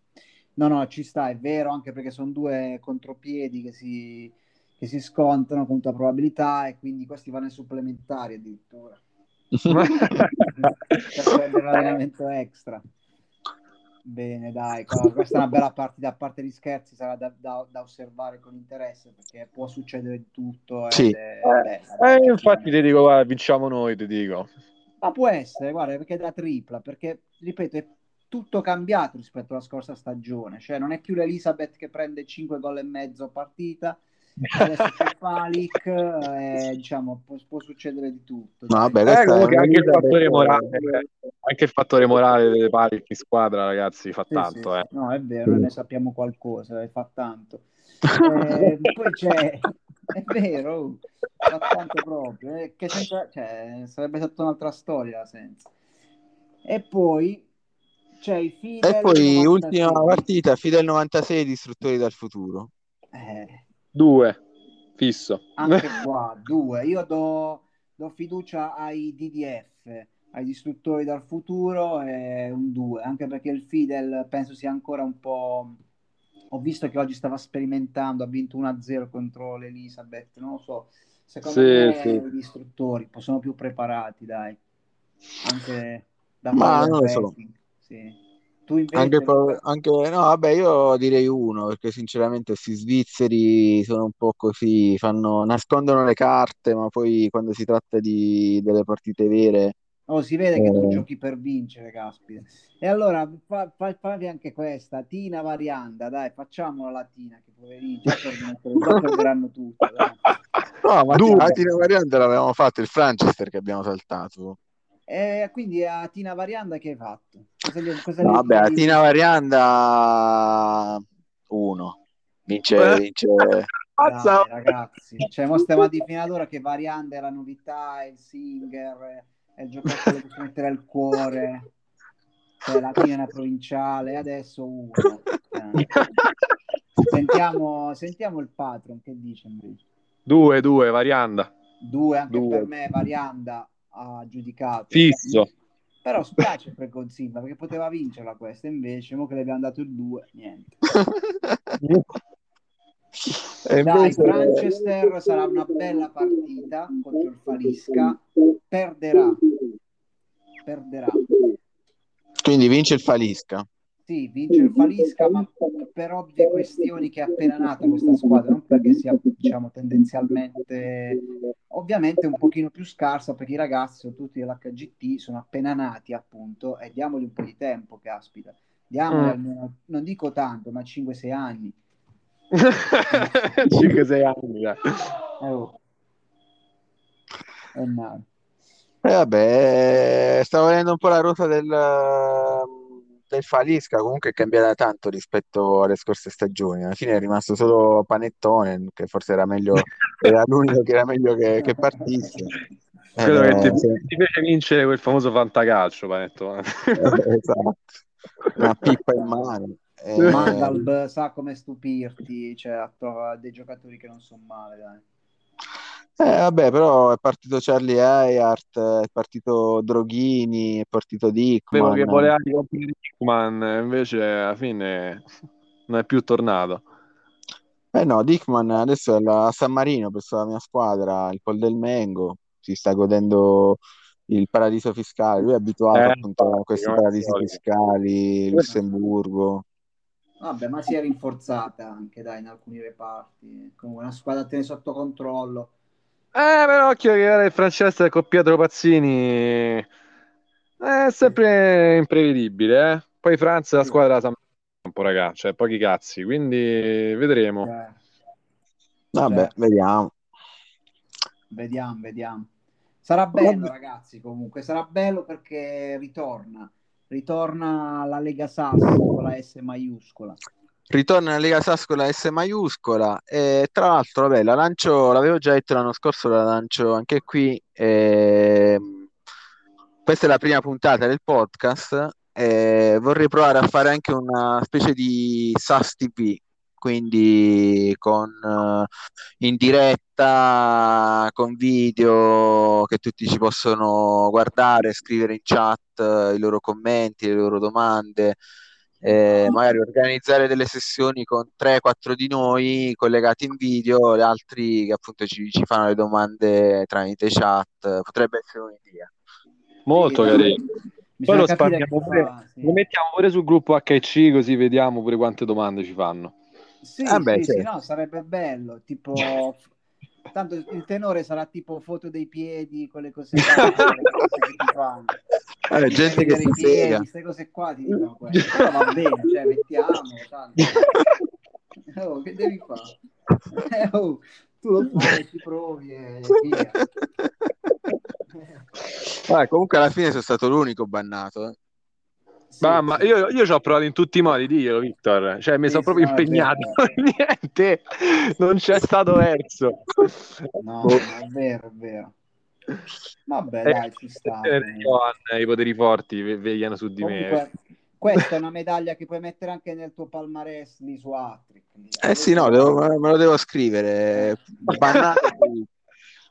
No, no, ci sta, è vero, anche perché sono due contropiedi che si, che si scontrano con tutta probabilità e quindi questi vanno ai supplementari addirittura. per prendere l'allenamento extra. Bene, dai, questa è una bella partita, a parte gli scherzi, sarà da, da, da osservare con interesse perché può succedere di tutto. Sì. È, bella, eh, infatti ti dico, guarda, vinciamo noi, ti dico. Ma può essere, guarda, perché è da tripla, perché, ripeto, è tutto cambiato rispetto alla scorsa stagione, cioè non è più l'Elisabeth che prende 5 gol e mezzo a partita, adesso c'è Falic, eh, diciamo, può, può, succedere di tutto. No, vabbè, eh, anche, il fattore morale, anche il fattore morale delle Falic in squadra, ragazzi, fa sì, tanto. Sì, eh. No, è vero, noi ne sappiamo qualcosa, eh, fa tanto. Eh, poi c'è, è vero, fa tanto proprio, eh, che senza, cioè, sarebbe stata un'altra storia senza. E poi c'è il Fidel E poi, ultima partita, Fidel 96, distruttori dal futuro. Eh, Due, fisso. Anche qua, due. Io do, do fiducia ai DDF, ai distruttori dal futuro, e un 2, anche perché il Fidel penso sia ancora un po', Ho visto che oggi stava sperimentando, ha vinto 1-0 contro l'Elizabeth, non lo so. Secondo Sì, me sì. gli istruttori sono più preparati, dai. Anche da Ma non lo so. Sì. Tu invece, Anche, Luca? anche- no, vabbè, io direi uno, perché sinceramente questi svizzeri sono un po' così, fanno, nascondono le carte, ma poi quando si tratta di, delle partite vere, Oh, si vede che tu eh, giochi per vincere, caspita. E allora fa, fa- favi anche questa, Tina Varianda, dai, facciamola la Tina, che perdono- già perderanno tutto. dai. no, ma Due. la Tina Variante l'avevamo fatto, il Franchester che abbiamo saltato. E quindi a Tina Varianda che hai fatto? Cosa cosa No, vabbè, la chiedi? Tina Varianda uno, vince, vince. Mazza. Dai, ragazzi, cioè, mo stiamo a di fino ad ora che Varianda è la novità, è il singer, è il giocatore che si mettere al cuore, cioè, la Tina è una provinciale, adesso uno. Eh. Sentiamo, sentiamo il patron, che dice invece? Due, due, varianda. Due, anche Due. per me Varianda ha giudicato. Fisso. Però spiace per Godzilla perché poteva vincerla questa, invece, mo che le abbiamo dato il 2, niente. E Dai, Franchester sarà una bella partita contro il Falisca. Perderà. Perderà. Quindi vince il Falisca. Sì, vince il Falisca, ma per ovvie questioni che è appena nata questa squadra, non perché sia, diciamo, tendenzialmente, ovviamente un pochino più scarsa, perché i ragazzi sono tutti dell'HGT, sono appena nati, appunto, e diamogli un po' di tempo, caspita. Diamogli Mm. almeno, non dico tanto, ma 5-6 anni. 5-6 anni. dai. Eh, oh. Eh, no. E vabbè, stavo vedendo un po' la rosa del, del Falisca, comunque è cambiata tanto rispetto alle scorse stagioni. Alla fine è rimasto solo Panettone, che forse era meglio, era l'unico che era meglio che, che partisse. Che Eh, ti, sì. ti fece vincere quel famoso fantacalcio, Panettone. Eh, esatto, una pippa in mano. Eh, Mandalb sa come stupirti, cioè trova dei giocatori che non sono male, dai. Eh, vabbè, però è partito Charlie Hayart, è partito Droghini, è partito Sapevo che Dickman. voleva ricomprare Dickman, invece alla fine non è più tornato. Eh no, Dickman adesso è a San Marino, presso la mia squadra, il Pol del Mengo, si sta godendo il paradiso fiscale. Lui è abituato Eh, appunto a questi paradisi fiscali, Lussemburgo. Vabbè, ma si è rinforzata anche, dai, in alcuni reparti. Comunque una squadra a tenere sotto controllo. Eh, però occhio che era il Francesco con Pietro Pazzini è sempre imprevedibile, eh. Poi Franza è la squadra da San Campo, raga, cioè pochi cazzi, quindi vedremo. Cioè, Vabbè, Certo. vediamo. vediamo, vediamo. Sarà bello, ragazzi, comunque. Sarà bello perché ritorna. Ritorna la Lega Sass con la S maiuscola. Ritorna in Lega Sass con la S maiuscola e tra l'altro, vabbè, la lancio, l'avevo già detto l'anno scorso, la lancio anche qui. ehm, questa è la prima puntata del podcast. e vorrei provare a fare anche una specie di SAS TV, quindi con eh, in diretta, con video che tutti ci possono guardare, scrivere in chat eh, i loro commenti, le loro domande eh, magari organizzare delle sessioni con 3-4 di noi collegati in video, gli altri che appunto ci, ci fanno le domande tramite chat, potrebbe essere un'idea. Molto Sì, carino. Poi lo chi pure, fa, sì. lo mettiamo pure sul gruppo HC così vediamo pure quante domande ci fanno. Sì, Eh beh, sì, sì, certo. no, sarebbe bello. Tipo, tanto il tenore sarà tipo foto dei piedi, quelle cose là, quelle cose che ti fanno. Eh, gente che si frega. queste cose qua ti dicono questo. Però va bene, cioè, mettiamo, tanto. Oh, che devi fare? Eh, oh, tu lo fai, ti provi e via. Vabbè, comunque alla fine sono stato l'unico bannato. eh. Sì, Mamma, sì. io, io ci ho provato in tutti i modi, diglielo Victor, cioè mi Sì, sono sì, proprio impegnato, niente, non c'è stato verso. No, no, è vero, è vero. Vabbè, Eh, dai, ci sta. eh, comunque. Johan, I poteri forti ve- vegliano su di me. Comunque, questa è una medaglia che puoi mettere anche nel tuo palmarès lì su Attrick. lì. Eh sì, no, devo- me lo devo scrivere. Bannato.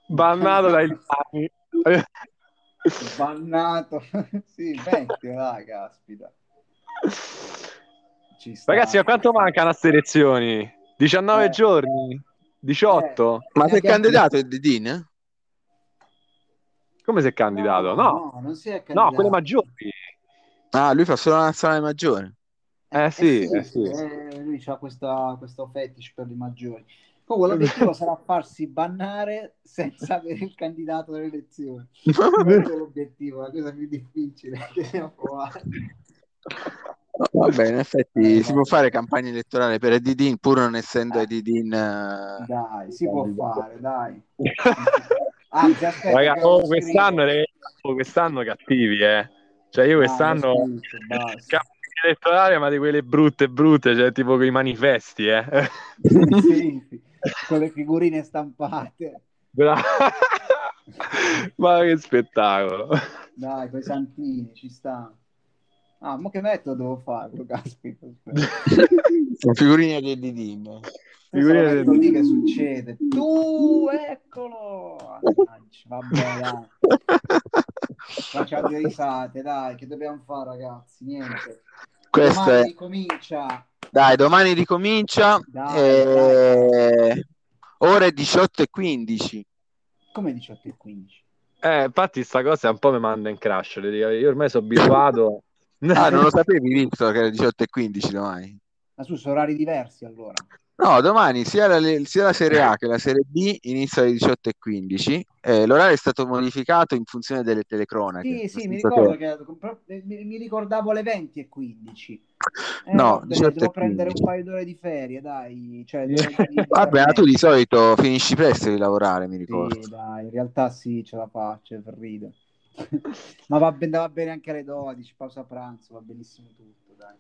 Bannato dai lani. Bannato. sì, vecchio, dai, caspita. Sta. Ragazzi, a quanto mancano a queste elezioni? 19 Eh. giorni? 18? Ma Eh, sei che- candidato il Didin? Come si è candidato? No, no, non si è no, candidato. quelle maggiori. Ah, lui fa solo la nazionale maggiore. Eh sì, Eh eh sì. eh, lui ha questa, questo fetish per i maggiori. Comunque l'obiettivo sarà farsi bannare senza avere il candidato alle elezioni. Questo è l'obiettivo, la cosa più difficile che abbiamo provato. Vabbè, in effetti Eh, si può fare campagna elettorale per Edidin pur non essendo Edidin. eh, Dai, si può fare, dai. Anzi, aspetta, Raga, oh, quest'anno, scrivo. oh, quest'anno cattivi, eh. Cioè io Ah, quest'anno scritto, basta. campagna elettorale, ma di quelle brutte brutte, cioè tipo con i manifesti, eh. Sì, sì, con le figurine stampate. Bra- ma che spettacolo. Dai, con i santini, ci sta. Ah, ma che metodo devo fare? Caspita. Sono figurine di Edidin. Del- lì che succede. Tu, eccolo! Vabbè, dai. Facciamo due risate, dai, che dobbiamo fare, ragazzi? Niente. Questo Domani è. ricomincia. Dai, domani ricomincia. Dai, eh, Ore 18 e 15. Come 18 e 15? Eh, infatti sta cosa un po' mi manda in crash, io ormai sono abituato. Ah, non lo sapevi, Victor, che era 18 e 15 domani? Ma su, sono orari diversi allora. No, domani sia la, sia la Serie A che la Serie B inizia alle 18 e 15. Eh, l'orario è stato modificato in funzione delle telecronache. Sì, sì, mi ricordo che- eh, mi, mi ricordavo le 20 e 15. Eh, No, vabbè, 18 devo prendere 15. un paio d'ore di ferie, dai. Cioè, di- Vabbè, ma tu di solito finisci presto di lavorare, mi ricordo. Sì, dai, in realtà sì, ce la faccio per ridere. Ma va bene, va bene anche alle 12, pausa pranzo, va benissimo tutto, dai.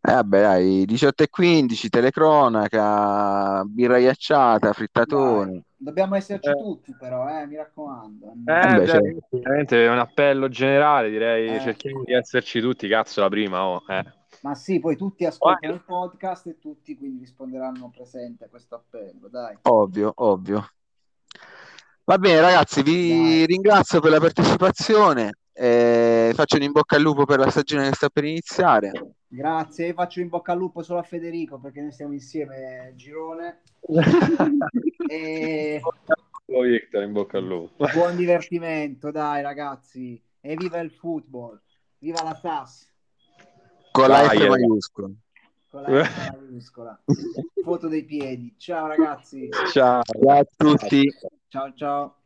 Eh, vabbè, dai, 18 e 15, telecronaca, birra ghiacciata, frittatoni. Dobbiamo esserci Eh. tutti però, eh, mi raccomando. Eh, Vabbè, cioè, cioè- veramente è un appello generale, direi, Eh. cerchiamo di esserci tutti, cazzo, la prima, oh, eh. Ma sì, poi tutti ascoltano il podcast e tutti quindi risponderanno presente a questo appello, dai. Ovvio, ovvio. Va bene, ragazzi, vi Dai. ringrazio per la partecipazione. eh, faccio un in bocca al lupo per la stagione che sta per iniziare. Grazie, io faccio in bocca al lupo solo a Federico perché noi stiamo insieme, Girone. E Victor, in bocca al lupo. buon divertimento, dai ragazzi. E viva il football, viva la SAS Con la F maiuscola. con la S maiuscola. Foto dei piedi. Ciao ragazzi. Ciao. Ciao a tutti. Ciao ciao.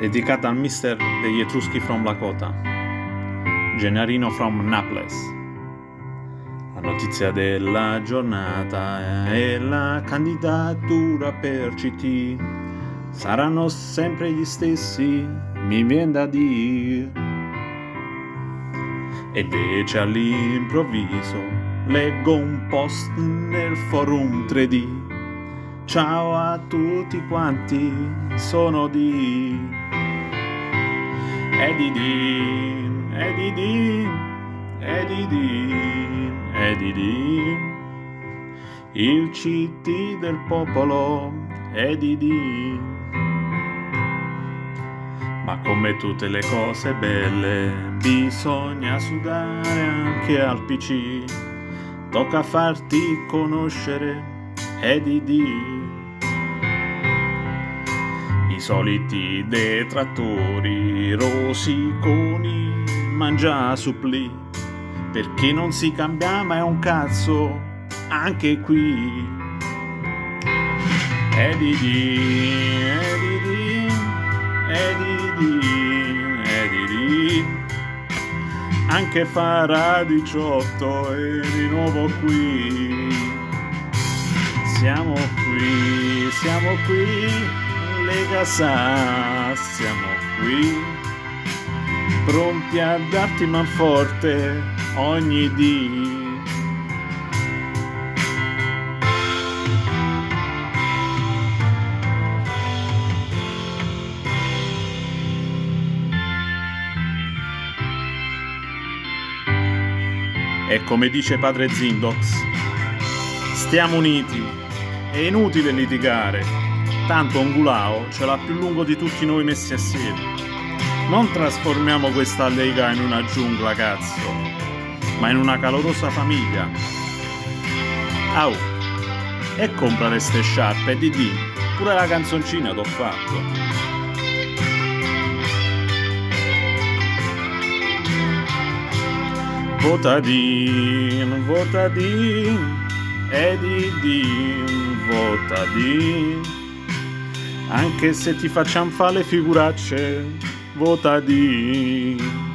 Dedicata al mister degli Etruschi from Lakota, Gennarino from Naples. La notizia della giornata è la candidatura per CT. Saranno sempre gli stessi, mi viene da dire. E invece all'improvviso leggo un post nel forum 3D. Ciao a tutti quanti, sono di Eddie Dean, Eddie Dean, Eddie Dean, Eddie Dean, il CT del popolo, Eddie Dean. Ma come tutte le cose belle, bisogna sudare anche al PC. Tocca farti conoscere Eddie Dean. I soliti detrattori rosiconi mangia suppli perché non si cambia mai un cazzo anche qui. Eddie Dean, Eddie Dean, Eddie Dean, Eddie Dean anche farà 18 e di nuovo qui. Siamo qui, siamo qui Lega Sa, siamo qui, pronti a darti manforte ogni dì. E come dice padre Zindox, stiamo uniti, è inutile litigare Tanto Ongulao ce l'ha più lungo di tutti noi messi assieme. Non trasformiamo questa lega in una giungla, cazzo, ma in una calorosa famiglia. Au, e comprare ste sciarpe, di di, pure la canzoncina t'ho fatto. Votadin, votadin, Edidin, votadin. Anche se ti facciamo fare le figuracce, votadin.